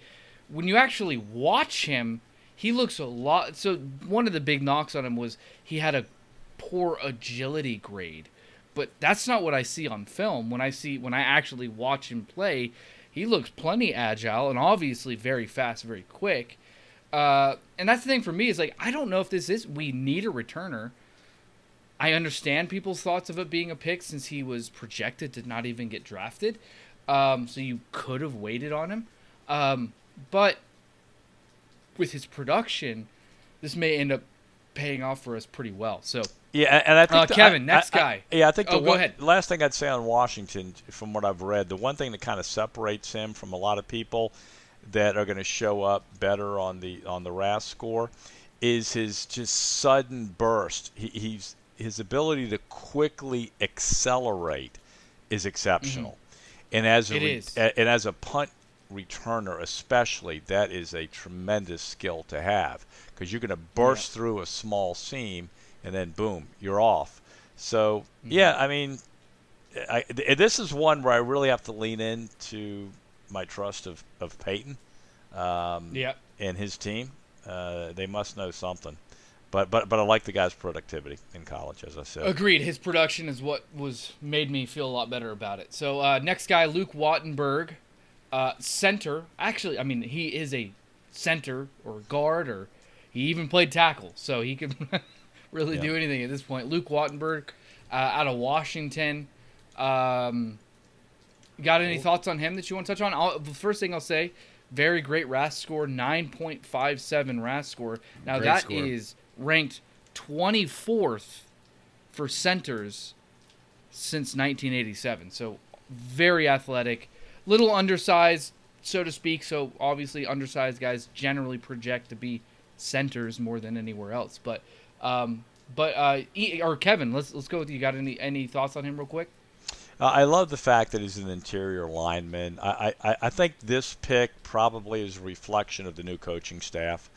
when you actually watch him, he looks a lot. So one of the big knocks on him was he had a poor agility grade, but that's not what I see on film. When I see when I actually watch him play, he looks plenty agile and obviously very fast, very quick. Uh, and that's the thing for me is like I don't know if this is we need a returner. I understand people's thoughts of it being a pick since he was projected to not even get drafted. Um, so you could have waited on him. Um, but with his production, this may end up paying off for us pretty well. So Yeah, and I think Uh, the- Kevin, I- next I- I- guy. yeah, I think Oh, the go one, ahead. last thing I'd say on Washington, from what I've read, the one thing that kind of separates him from a lot of people that are going to show up better on the on the RAS score is his just sudden burst. He, he's his ability to quickly accelerate is exceptional, and as a Mm-hmm. It re- is. a- and as a punt returner especially, that is a tremendous skill to have because you're going to burst through a small seam and then boom, you're off. So Mm-hmm. yeah, I mean, I, th- this is one where I really have to lean into my trust of of Paton um, yeah, and his team. Uh, they must know something. But but but I like the guy's productivity in college, as I said. agreed. His production is what was made me feel a lot better about it. So uh, next guy, Luke Wattenberg, uh, center. Actually, I mean he is a center or guard or he even played tackle, so he can really Yeah. do anything at this point. Luke Wattenberg, uh, out of Washington. Um, got any thoughts on him that you want to touch on? I'll, the first thing I'll say, very great RAS score, nine point five seven RAS score. Now Great that is score. ranked twenty fourth for centers since 1987. So very athletic, little undersized, so to speak. So obviously, undersized guys generally project to be centers more than anywhere else. But um, but uh, E- or Kevin, let's let's go with you. Got any any thoughts on him real quick? Uh, I love the fact that he's an interior lineman. I, I, I think this pick probably is a reflection of the new coaching staff.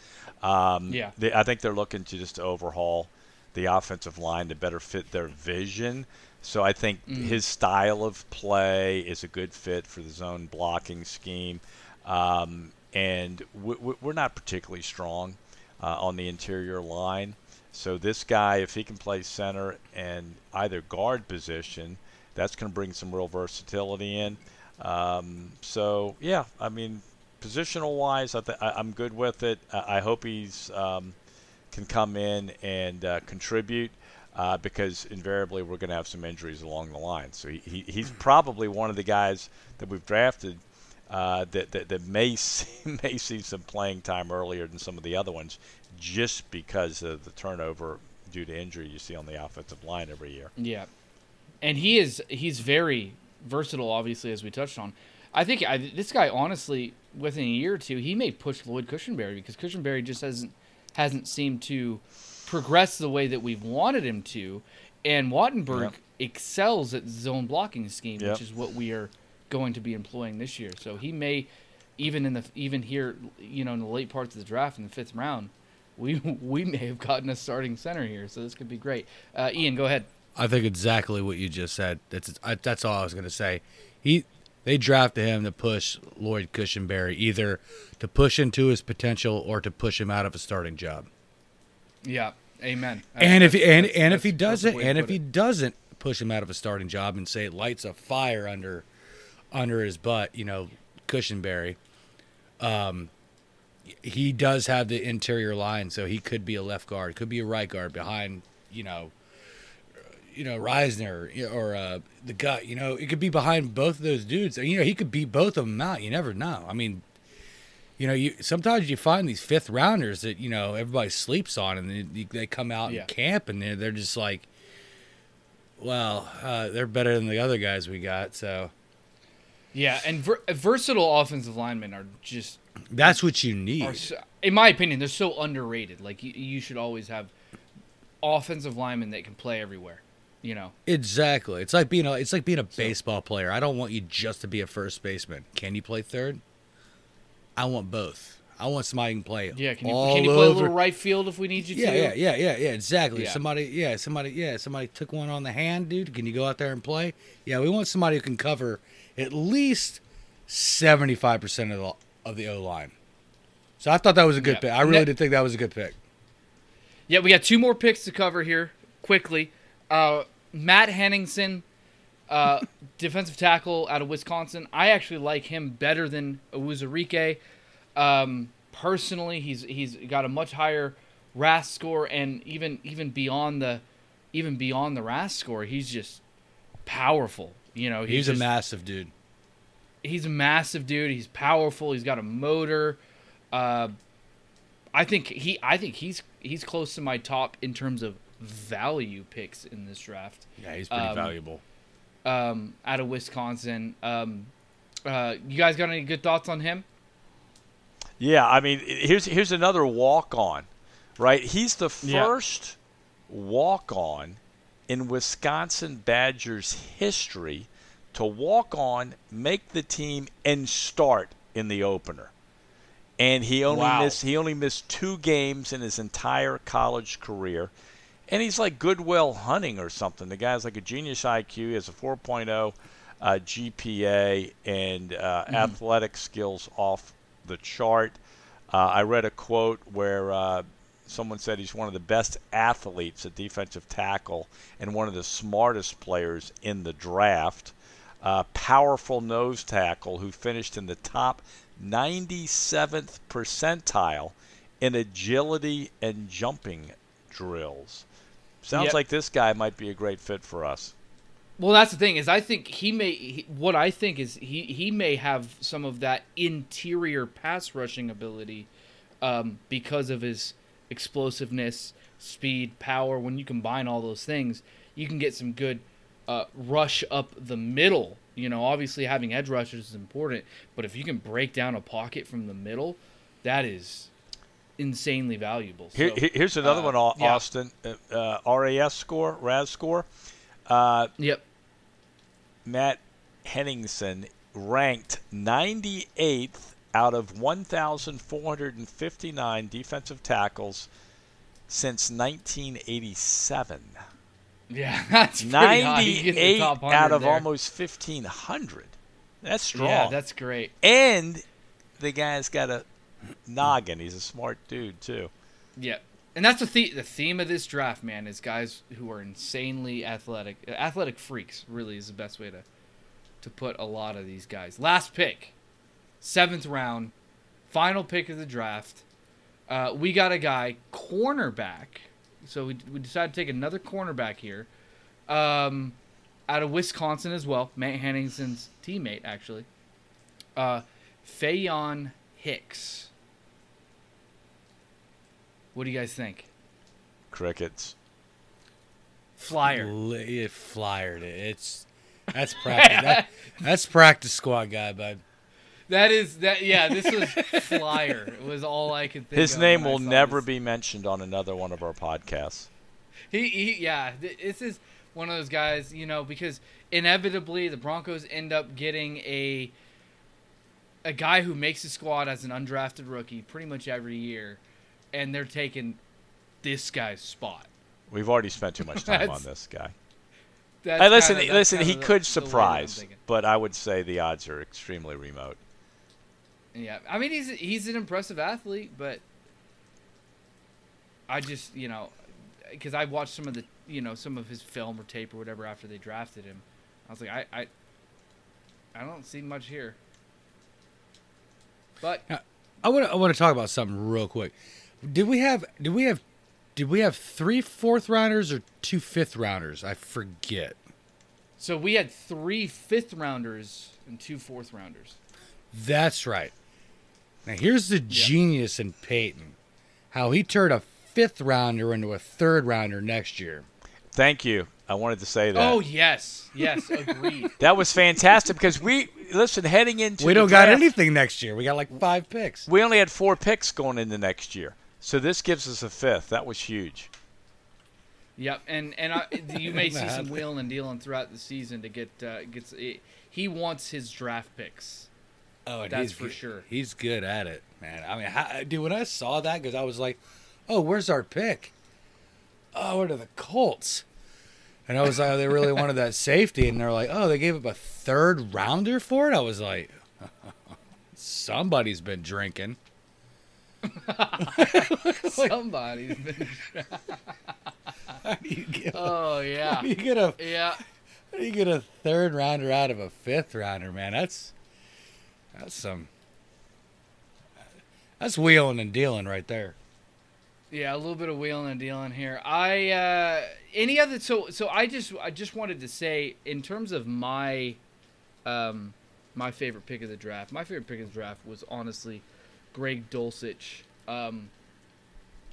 Um, Yeah. They, I think they're looking to just overhaul the offensive line to better fit their vision. So I think his style of play is a good fit for the zone blocking scheme. Um, and we, we're not particularly strong uh, on the interior line. So this guy, if he can play center and either guard position, that's going to bring some real versatility in. Um, so yeah, I mean, positional wise, I th- I, I'm good with it. I, I hope he's um, can come in and uh, contribute uh, because invariably we're going to have some injuries along the line. So he, he, he's probably one of the guys that we've drafted uh, that, that that may see, may see some playing time earlier than some of the other ones, just because of the turnover due to injury you see on the offensive line every year. Yeah, and he is he's very versatile. Obviously, as we touched on, I think I, this guy honestly, within a year or two, he may push Lloyd Cushenberry because Cushenberry just hasn't hasn't seemed to progress the way that we've wanted him to, and Wattenberg excels at zone blocking scheme, which is what we are going to be employing this year. So he may, even in the even here, you know, in the late parts of the draft in the fifth round. We, we may have gotten a starting center here, so this could be great. Uh, Ian, go ahead. I think exactly what you just said. That's I, that's all I was gonna say. He they drafted him to push Lloyd Cushenberry either to push into his potential or to push him out of a starting job. Yeah, amen. and if he, and That's- and that's if he doesn't and if he it. doesn't push him out of a starting job and say it lights a fire under under his butt, you know, Cushenberry, um, he does have the interior line, so he could be a left guard, could be a right guard behind, you know, you know Risner or uh, the gut. You know, it could be behind both of those dudes. You know, he could beat both of them out. You never know. I mean, you know, you sometimes you find these fifth rounders that you know everybody sleeps on, and they, they come out Yeah. in camp and they're they're just like, well, uh, they're better than the other guys we got. So yeah, and ver- versatile offensive linemen are just, that's what you need. so, in my opinion, they're so underrated. Like you, you should always have offensive linemen that can play everywhere. You know, Exactly. It's like being a it's like being a baseball player. I don't want you just to be a first baseman. Can you play third? I want both. I want somebody who can play. yeah. Can you can you play a little right field if we need you Yeah, to? yeah, yeah, yeah, yeah. Exactly. Yeah. Somebody, yeah, somebody, yeah, somebody took one on the hand, dude. Can you go out there and play? Yeah, we want somebody who can cover at least seventy-five percent of the of the O line. So I thought that was a good Yeah. pick. I really Ne- did think that was a good pick. Yeah, we got two more picks to cover here quickly. Uh, Matt Henningsen, uh, defensive tackle out of Wisconsin. I actually like him better than Uwazurike. Um, personally, he's he's got a much higher RAS score, and even even beyond the even beyond the RAS score, he's just powerful. You know, He's, a just- massive dude. he's a massive dude. He's powerful. He's got a motor. Uh, I think he. I think he's he's close to my top in terms of value picks in this draft. Yeah, he's pretty Um, valuable. Um, out of Wisconsin. Um, uh, you guys got any good thoughts on him? Yeah, I mean, here's here's another walk on, right? He's the Yeah. first walk on in Wisconsin Badgers history to walk on, make the team, and start in the opener. And he only Wow. missed he only missed two games in his entire college career. And he's like Goodwill Hunting or something. The guy's like a genius IQ. He has a 4.0 uh, GPA and uh, athletic skills off the chart. Uh, I read a quote where uh, someone said he's one of the best athletes at defensive tackle and one of the smartest players in the draft. Uh, powerful nose tackle who finished in the top 97th percentile in agility and jumping drills. Sounds Yep. like this guy might be a great fit for us. Well, that's the thing is I think he may. He, what I think is he he may have some of that interior pass rushing ability um, because of his explosiveness, speed, power. When you combine all those things, you can get some good uh, rush up the middle. You know, obviously having edge rushers is important, but if you can break down a pocket from the middle, that is insanely valuable. So, here- here's another uh, one, Au- yeah. Austin. Uh, uh, RAS score, RAS score. Uh, Yep. Matt Henningsen ranked 98th out of 1,459 defensive tackles since 1987. Yeah, that's pretty high. You get the 98 top out of there. almost 1,500. That's strong. Yeah, that's great. and the guy's got a noggin. He's a smart dude too. Yeah, and that's the the- the theme of this draft, man. Is guys who are insanely athletic, athletic freaks. Really, is the best way to to put a lot of these guys. Last pick, seventh round, final pick of the draft. Uh, we got a guy cornerback. So we, we decided to take another cornerback here, um, out of Wisconsin as well. Matt Henningsen's teammate, actually. Uh, Faion Hicks. What do you guys think? Crickets. Flyer. It flyered it. It's that's practice. that, that's practice squad guy, bud. That is that. Yeah, this was flyer. It was all I could think. His of name will never this. be mentioned on another one of our podcasts. He, he, yeah. This is one of those guys, you know, because inevitably the Broncos end up getting a a guy who makes the squad as an undrafted rookie pretty much every year, and they're taking this guy's spot. We've already spent too much time on this guy. That's Hey, listen, kinda- listen. He the- could the way that I'm surprise, but I would say the odds are extremely remote. Yeah, I mean he's he's an impressive athlete, but I just you know because I watched some of the you know some of his film or tape or whatever after they drafted him, I was like I I, I don't see much here. But I want to I want to talk about something real quick. Did we have did we have did we have three fourth rounders or two fifth rounders? I forget. so we had three fifth rounders and two fourth rounders. That's right. Now here's the genius in Paton, how he turned a fifth rounder into a third rounder next year. Thank you. I wanted to say that. Oh yes, yes, agreed. That was fantastic because we listen heading into we don't got draft, anything next year. We got like five picks. We only had four picks going into next year, so this gives us a fifth. That was huge. Yep, and and I, you may see some wheeling and dealing throughout the season to get uh, gets. He wants his draft picks. Oh, and That's he's for good- sure. He's good at it, man. I mean, how, dude, when I saw that, because I was like, "Oh, where's our pick? Oh, what are the Colts?" And I was like, oh, "They really wanted that safety," and they're like, "Oh, they gave up a third rounder for it." I was like, "Somebody's been drinking." Somebody's been. How do you get? Oh yeah, how do you get a? yeah. How do you get a third rounder out of a fifth rounder, man? That's that's some. That's wheeling and dealing right there. Yeah, a little bit of wheeling and dealing here. I uh any other so so I just I just wanted to say in terms of my um my favorite pick of the draft. My favorite pick of the draft was honestly Greg Dulcich. Um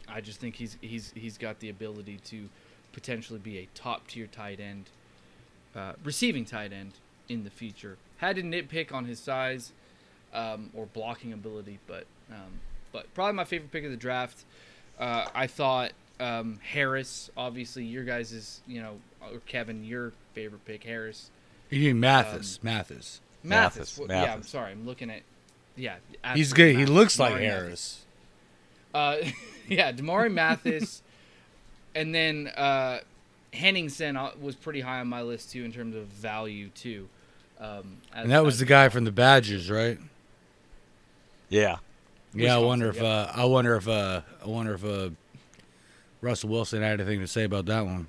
I just think he's he's he's got the ability to potentially be a top tier tight end uh, receiving tight end in the future. Had to nitpick on his size um, or blocking ability, but um, but probably my favorite pick of the draft. Uh, I thought um, Harris, obviously your guys is you know or Kevin, your favorite pick, Harris. You mean Mathis? Mathis. Mathis. Mathis, Well, Yeah, I'm sorry. I'm looking at. Yeah, He's absolutely good. He Mathis. looks like Harris. Mathis. Uh, yeah, Damarri Mathis, and then uh, Henningsen uh, was pretty high on my list too in terms of value too. Um, as- And that was as- the guy from the Badgers, right? Yeah. Yeah, I wonder if uh, I wonder if uh, I wonder if uh, Russell Wilson had anything to say about that one.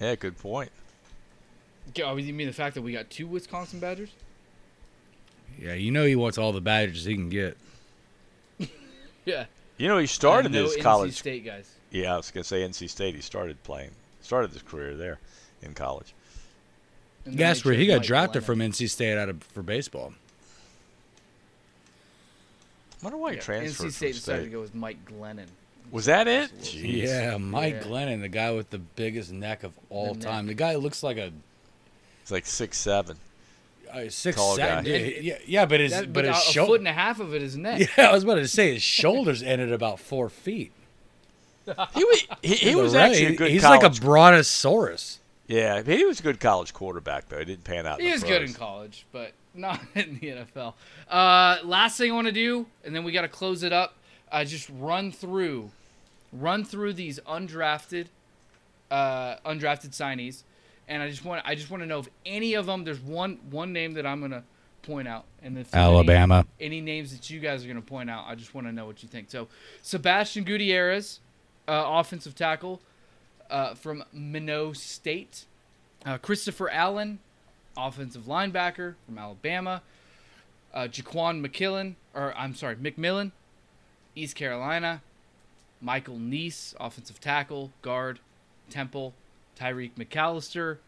Yeah. Good point. Oh, you mean the fact that we got two Wisconsin Badgers? Yeah, you know he wants all the badges he can get. Yeah. You know, he started And no his NC college. State guys. Yeah, I was gonna say NC State. He started playing, started his career there, in college. And then Guess where he got Mike drafted Glennon. from NC State out of for baseball. I wonder why he Yeah, transferred NC State from decided to go with Mike Glennon. Was that it? Yeah, Mike Yeah. Glennon, the guy with the biggest neck of all The time. neck. The guy looks like a, It's like six seven. A six Tall seven. guy. Yeah, yeah, yeah, but his That, but but his a, a shoulder. foot and a half of it is neck. Yeah, I was about to say his shoulders ended about four feet. He was he, he The was right- actually a good. He's like a brontosaurus. yeah. He was a good college quarterback though. He didn't pan out. He the was good in college, but not in the NFL. Uh, last thing I want to do, and then we got to close it up. Uh, just run through, run through these undrafted, uh, undrafted signees, and I just want I just want to know if any of them. There's one one name that I'm gonna point out, and if there's any- Alabama. any names that you guys are going to point out. I just want to know what you think. So, Sebastian Gutierrez, uh, offensive tackle uh, from Minot State. Uh, Christopher Allen, offensive linebacker from Alabama. Uh, Jaquan McKillen, or I'm sorry, McMillan, East Carolina. Michael Niese, offensive tackle, guard, Temple. Tyreik McAllister,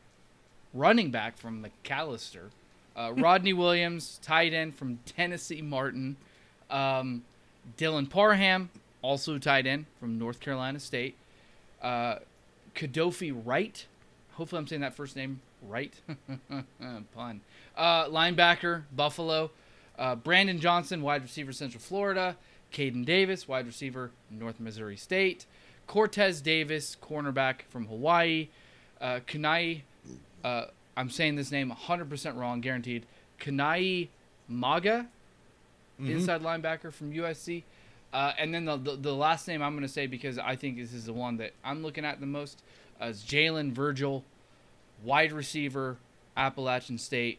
running back from McAllister. Uh, Rodney Williams, tight end from Tennessee Martin. Um, Dylan Parham, also tight end from North Carolina State. Uh, Kadofi Wright, hopefully I'm saying that first name right. Pun. Uh, linebacker, Buffalo. Uh, Brandon Johnson, wide receiver, Central Florida. Kaden Davis, wide receiver, North Missouri State. Cortez Davis, cornerback from Hawaii. Uh, Kana'i, uh, I'm saying this name 100% wrong, guaranteed. Kana'i Mauga, inside linebacker from USC. Uh, and then the, the the last name I'm going to say because I think this is the one that I'm looking at the most uh, is Jalen Virgil, wide receiver, Appalachian State.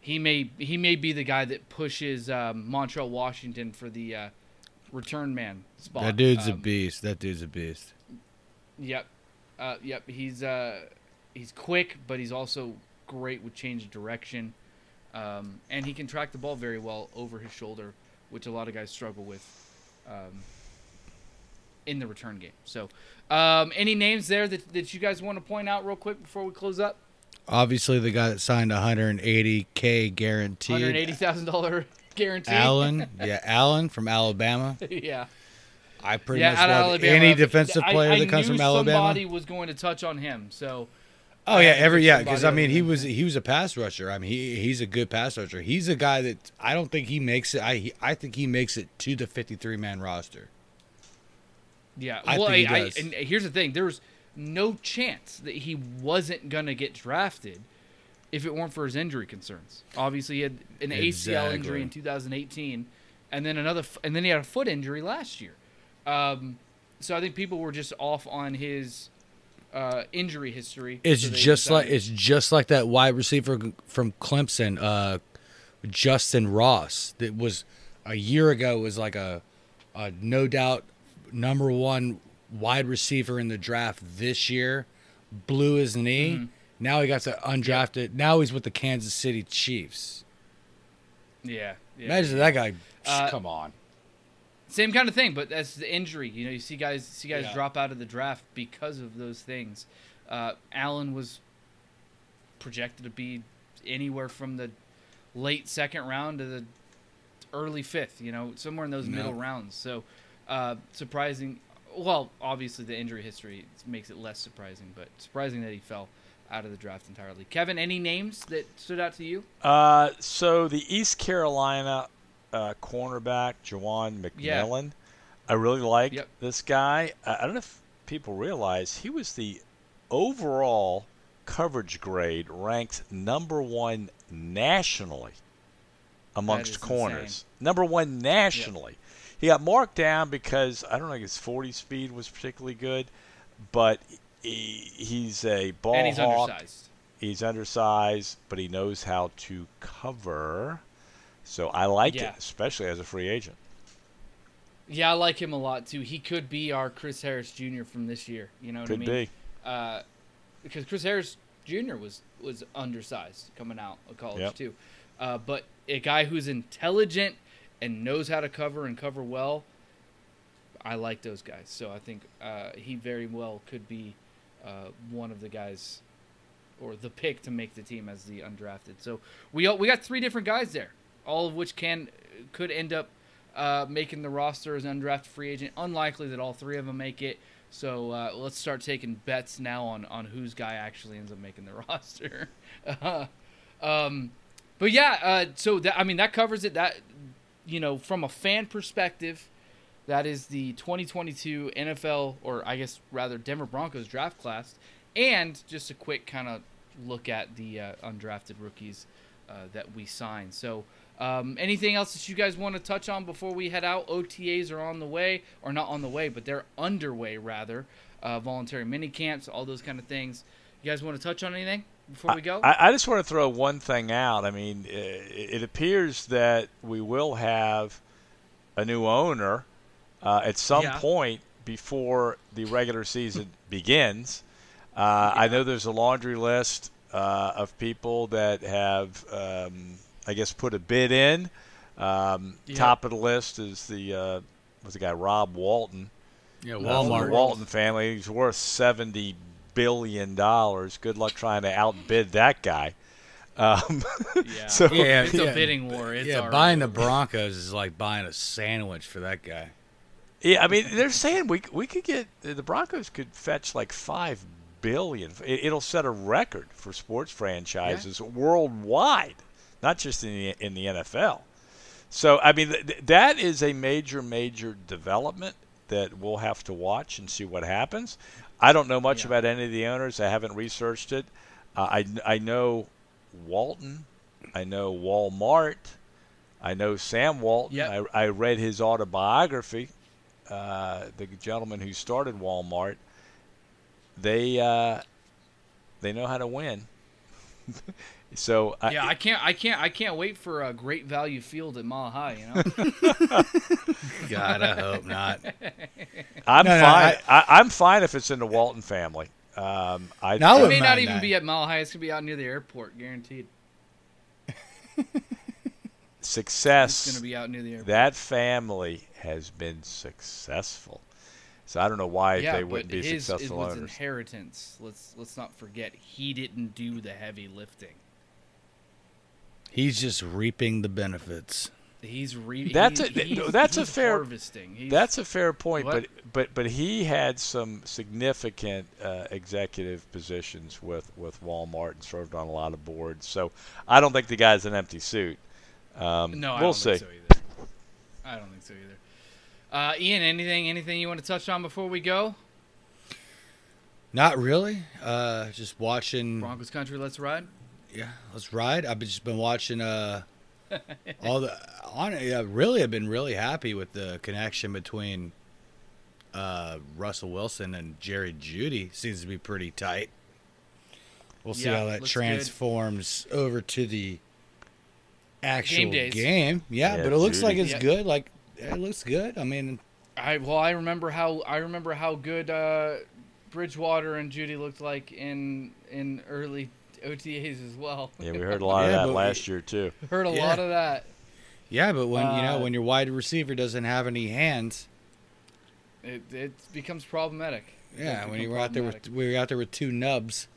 He may he may be the guy that pushes um, Montrell Washington for the uh, return man spot. That dude's a Um, beast. That dude's a beast. Yep, uh, yep. He's uh, he's quick, but he's also great with change of direction, um, and he can track the ball very well over his shoulder, which a lot of guys struggle with um, in the return game. So, um, any names there that, that you guys want to point out real quick before we close up? Obviously, the guy that signed 180k guaranteed. Hundred eighty thousand dollar guarantee. Allen, yeah, Allen from Alabama. yeah, I pretty yeah. much love Alabama. any defensive player I that comes from Alabama. Somebody was going to touch on him. So, Oh yeah, every yeah, because I mean he was he was a pass rusher. I mean he he's a good pass rusher. He's a guy that I don't think he makes it. I he, I think he makes it to the 53 man roster. Yeah, I well, think he I, I, and here's the thing: there was no chance that he wasn't gonna get drafted if it weren't for his injury concerns. Obviously, he had an ACL injury in 2018, and then another, and then he had a foot injury last year. Um, so I think people were just off on his uh, injury history. It's so just like it's just like that wide receiver from Clemson, uh, Justin Ross. That was a year ago was like a, a no doubt number one wide receiver in the draft this year. Blew his knee. Mm-hmm. Now he got to undrafted. Now he's with the Kansas City Chiefs. yeah, yeah. Imagine that guy. Uh, come on. Same kind of thing, but that's the injury. You know, you see guys see guys Yeah. drop out of the draft because of those things. Uh, Allen was projected to be anywhere from the late second round to the early fifth. You know, somewhere in those No. middle rounds. So uh, surprising. Well, obviously the injury history makes it less surprising, but surprising that he fell out of the draft entirely. Kevin, any names that stood out to you? Uh, so the East Carolina uh, cornerback, Jawan Yeah. McMillan, I really like Yep. this guy. I, don't know if people realize he was the overall coverage grade ranked number one nationally amongst corners. insane. Number one nationally. He got marked down because I don't know his 40 speed was particularly good, but he, he's a ball and he's hawk. undersized. He's undersized, but he knows how to cover. So I like Yeah. it, especially as a free agent. Yeah, I like him a lot too. He could be our Chris Harris Jr. from this year. You know what Could I mean? be. Uh, because Chris Harris Jr. was was undersized coming out of college Yep. too. Uh, but a guy who's intelligent and knows how to cover and cover well. I like those guys, so I think uh, he very well could be uh, one of the guys or the pick to make the team as the undrafted. So we we got three different guys there, all of which can could end up uh, making the roster as an undrafted free agent. Unlikely that all three of them make it. So uh, let's start taking bets now on, on whose guy actually ends up making the roster. Uh, um, but yeah, uh, so that I mean that covers it. That you know, from a fan perspective, that is the 2022 NFL, or I guess rather Denver Broncos draft class, and just a quick kind of look at the uh, undrafted rookies uh, that we signed. So, um, anything else that you guys want to touch on before we head out? OTAs are on the way, or not on the way, but they're underway rather. Uh, voluntary mini camps, all those kind of things. You guys want to touch on anything before we go? I, I just want to throw one thing out. I mean, it, it appears that we will have a new owner uh, at some Yeah. point before the regular season begins. Uh, I know there's a laundry list uh, of people that have, um, I guess, put a bid in. Um, Yeah. Top of the list is the uh, was the guy Rob Walton. Yeah, uh, Walmart. the Walton family. He's worth seventy billion dollars. Good luck trying to outbid that guy. Um, Yeah. so Yeah, it's yeah. a bidding war. It's yeah, already buying the. Broncos is like buying a sandwich for that guy. Yeah, I mean, they're saying we we could get the Broncos could fetch like five billion. It, it'll set a record for sports franchises worldwide, not just in the in the NFL. So I mean, th- th- that is a major major development that we'll have to watch and see what happens. I don't know much Yeah. about any of the owners. I haven't researched it. Uh, I I know Walton. I know Walmart. I know Sam Walton. Yep. I, I read his autobiography uh, the gentleman who started Walmart, they uh, they know how to win. so I, Yeah, I can't, I can't, I can't wait for a great value field at Mile High. You know, God, I hope not. I'm No, no, fine. I, I'm fine if it's in the Walton family. Um, I, No, I it may not even that. be at Mile High. It's gonna be out near the airport, guaranteed. Success. It's gonna be out near the airport. that family has been successful. So I don't know why yeah, they wouldn't but be his successful it was owners. inheritance. Let's let's not forget he didn't do the heavy lifting. He's just reaping the benefits. He's reaping. That's he's, a- he's- that's a fair- harvesting. He's, That's a fair point, What? but but but he had some significant uh, executive positions with with Walmart and served on a lot of boards. So I don't think the guy's an empty suit. Um, no, I we'll don't see. think so either. I don't think so either. Uh, Ian, anything anything you want to touch on before we go? Not really. Uh, just watching. Broncos country, let's ride. Yeah, let's ride. I've just been watching uh all the on yeah, really I've been really happy with the connection between uh Russell Wilson and Jerry Jeudy. Seems to be pretty tight. We'll see Yeah, how that looks transforms over to the actual Game game. Yeah, Yeah, but it looks Jeudy. like it's Yeah. good. Like it looks good. I mean, I well, I remember how I remember how good uh, Bridgewater and Jeudy looked like in in early OTAs as well. Yeah, we heard a lot Yeah, of but that we- last year too. Heard a Yeah. lot of that. yeah, but when you know Uh, when your wide receiver doesn't have any hands, It it becomes problematic. It yeah, does when you were out there with we were out there with two nubs.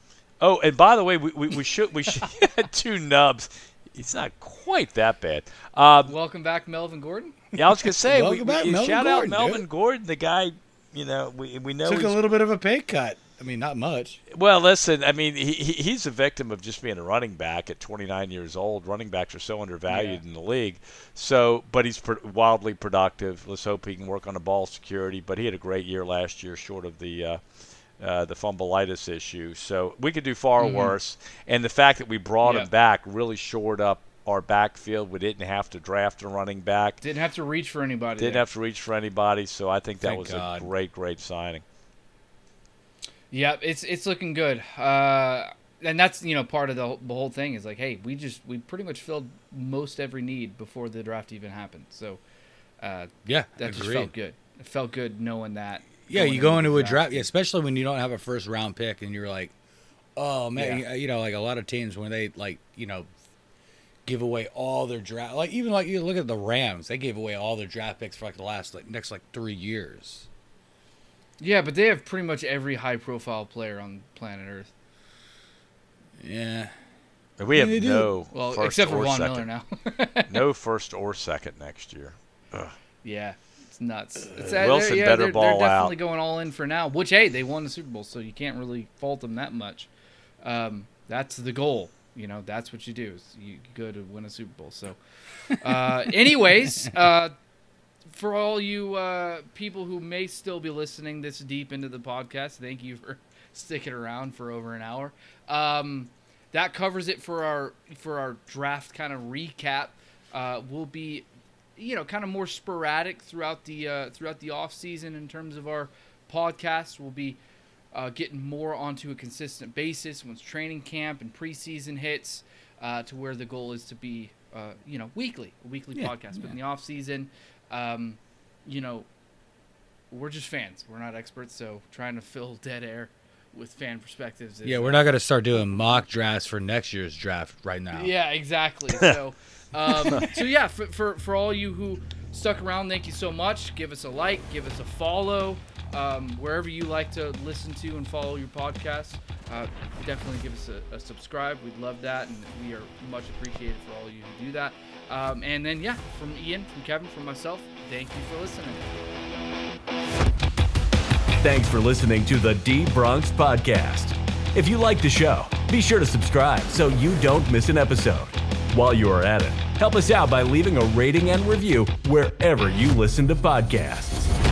Oh, and by the way, we, we, we should we should two nubs. It's not quite that bad. Um, Welcome back, Melvin Gordon. yeah, I was gonna say, we, Welcome back, we- Melvin shout Gordon, out Melvin dude. Gordon, the guy. You know, we we know Took a little bit of a pay cut. I mean, not much. Well, listen, I mean, he, he he's a victim of just being a running back at 29 years old. Running backs are so undervalued Yeah. in the league. So, but he's pr- wildly productive. Let's hope he can work on the ball security. But he had a great year last year, short of the uh, uh, the fumbleitis issue. So we could do far Mhm. worse. And the fact that we brought Yeah. him back really shored up our backfield. We didn't have to draft a running back. Didn't have to reach for anybody. Didn't there. have to reach for anybody. So I think that Thank was God. a great, great signing. Yeah, it's it's looking good. Uh, and that's you know part of the, whole- the whole thing is like, hey, we just we pretty much filled most every need before the draft even happened. So uh, Yeah, that just felt good. It felt good knowing that. Yeah, you go into a draft, yeah, especially when you don't have a first round pick, and you're like, oh man, Yeah. you- you know, like a lot of teams when they like, you know, give away all their draft, like even like you look at the Rams, they gave away all their draft picks for like the last like next like three years. Yeah, but they have pretty much every high profile player on planet Earth. Yeah, And we Yeah, have they no Well, first except for or Von second. Miller now. no first or second next year. Yeah, it's nuts. It's, Uh, Wilson they're, yeah, better they're, ball they're definitely out. going all in for now. Which hey, they won the Super Bowl, so you can't really fault them that much. Um, that's the goal. You know, that's what you do. Is you go to win a Super Bowl. So, uh, anyways, uh, for all you uh, people who may still be listening this deep into the podcast, thank you for sticking around for over an hour. Um, that covers it for our for our draft kind of recap. Uh, we'll be, you know, kind of more sporadic throughout the uh, throughout the off season in terms of our podcast. We'll be uh, getting more onto a consistent basis once training camp and preseason hits, uh, to where the goal is to be, uh, you know, weekly, a weekly Yeah, podcast. But in the off season, um, you know, we're just fans. We're not experts, so trying to fill dead air with fan perspectives. Is, Yeah, we're not gonna start doing mock drafts for next year's draft right now. yeah, exactly. So, um, so yeah, for, for for all you who stuck around, thank you so much. Give us a like, give us a follow, um, wherever you like to listen to and follow your podcast. Uh, definitely give us a, a subscribe. We'd love that, and we are much appreciated for all of you who do that. Um, and then yeah, from Ian, from Kevin, from myself, thank you for listening. Thanks for listening to the D Bronx Podcast. If you like the show, be sure to subscribe so you don't miss an episode. While you are at it, help us out by leaving a rating and review wherever you listen to podcasts.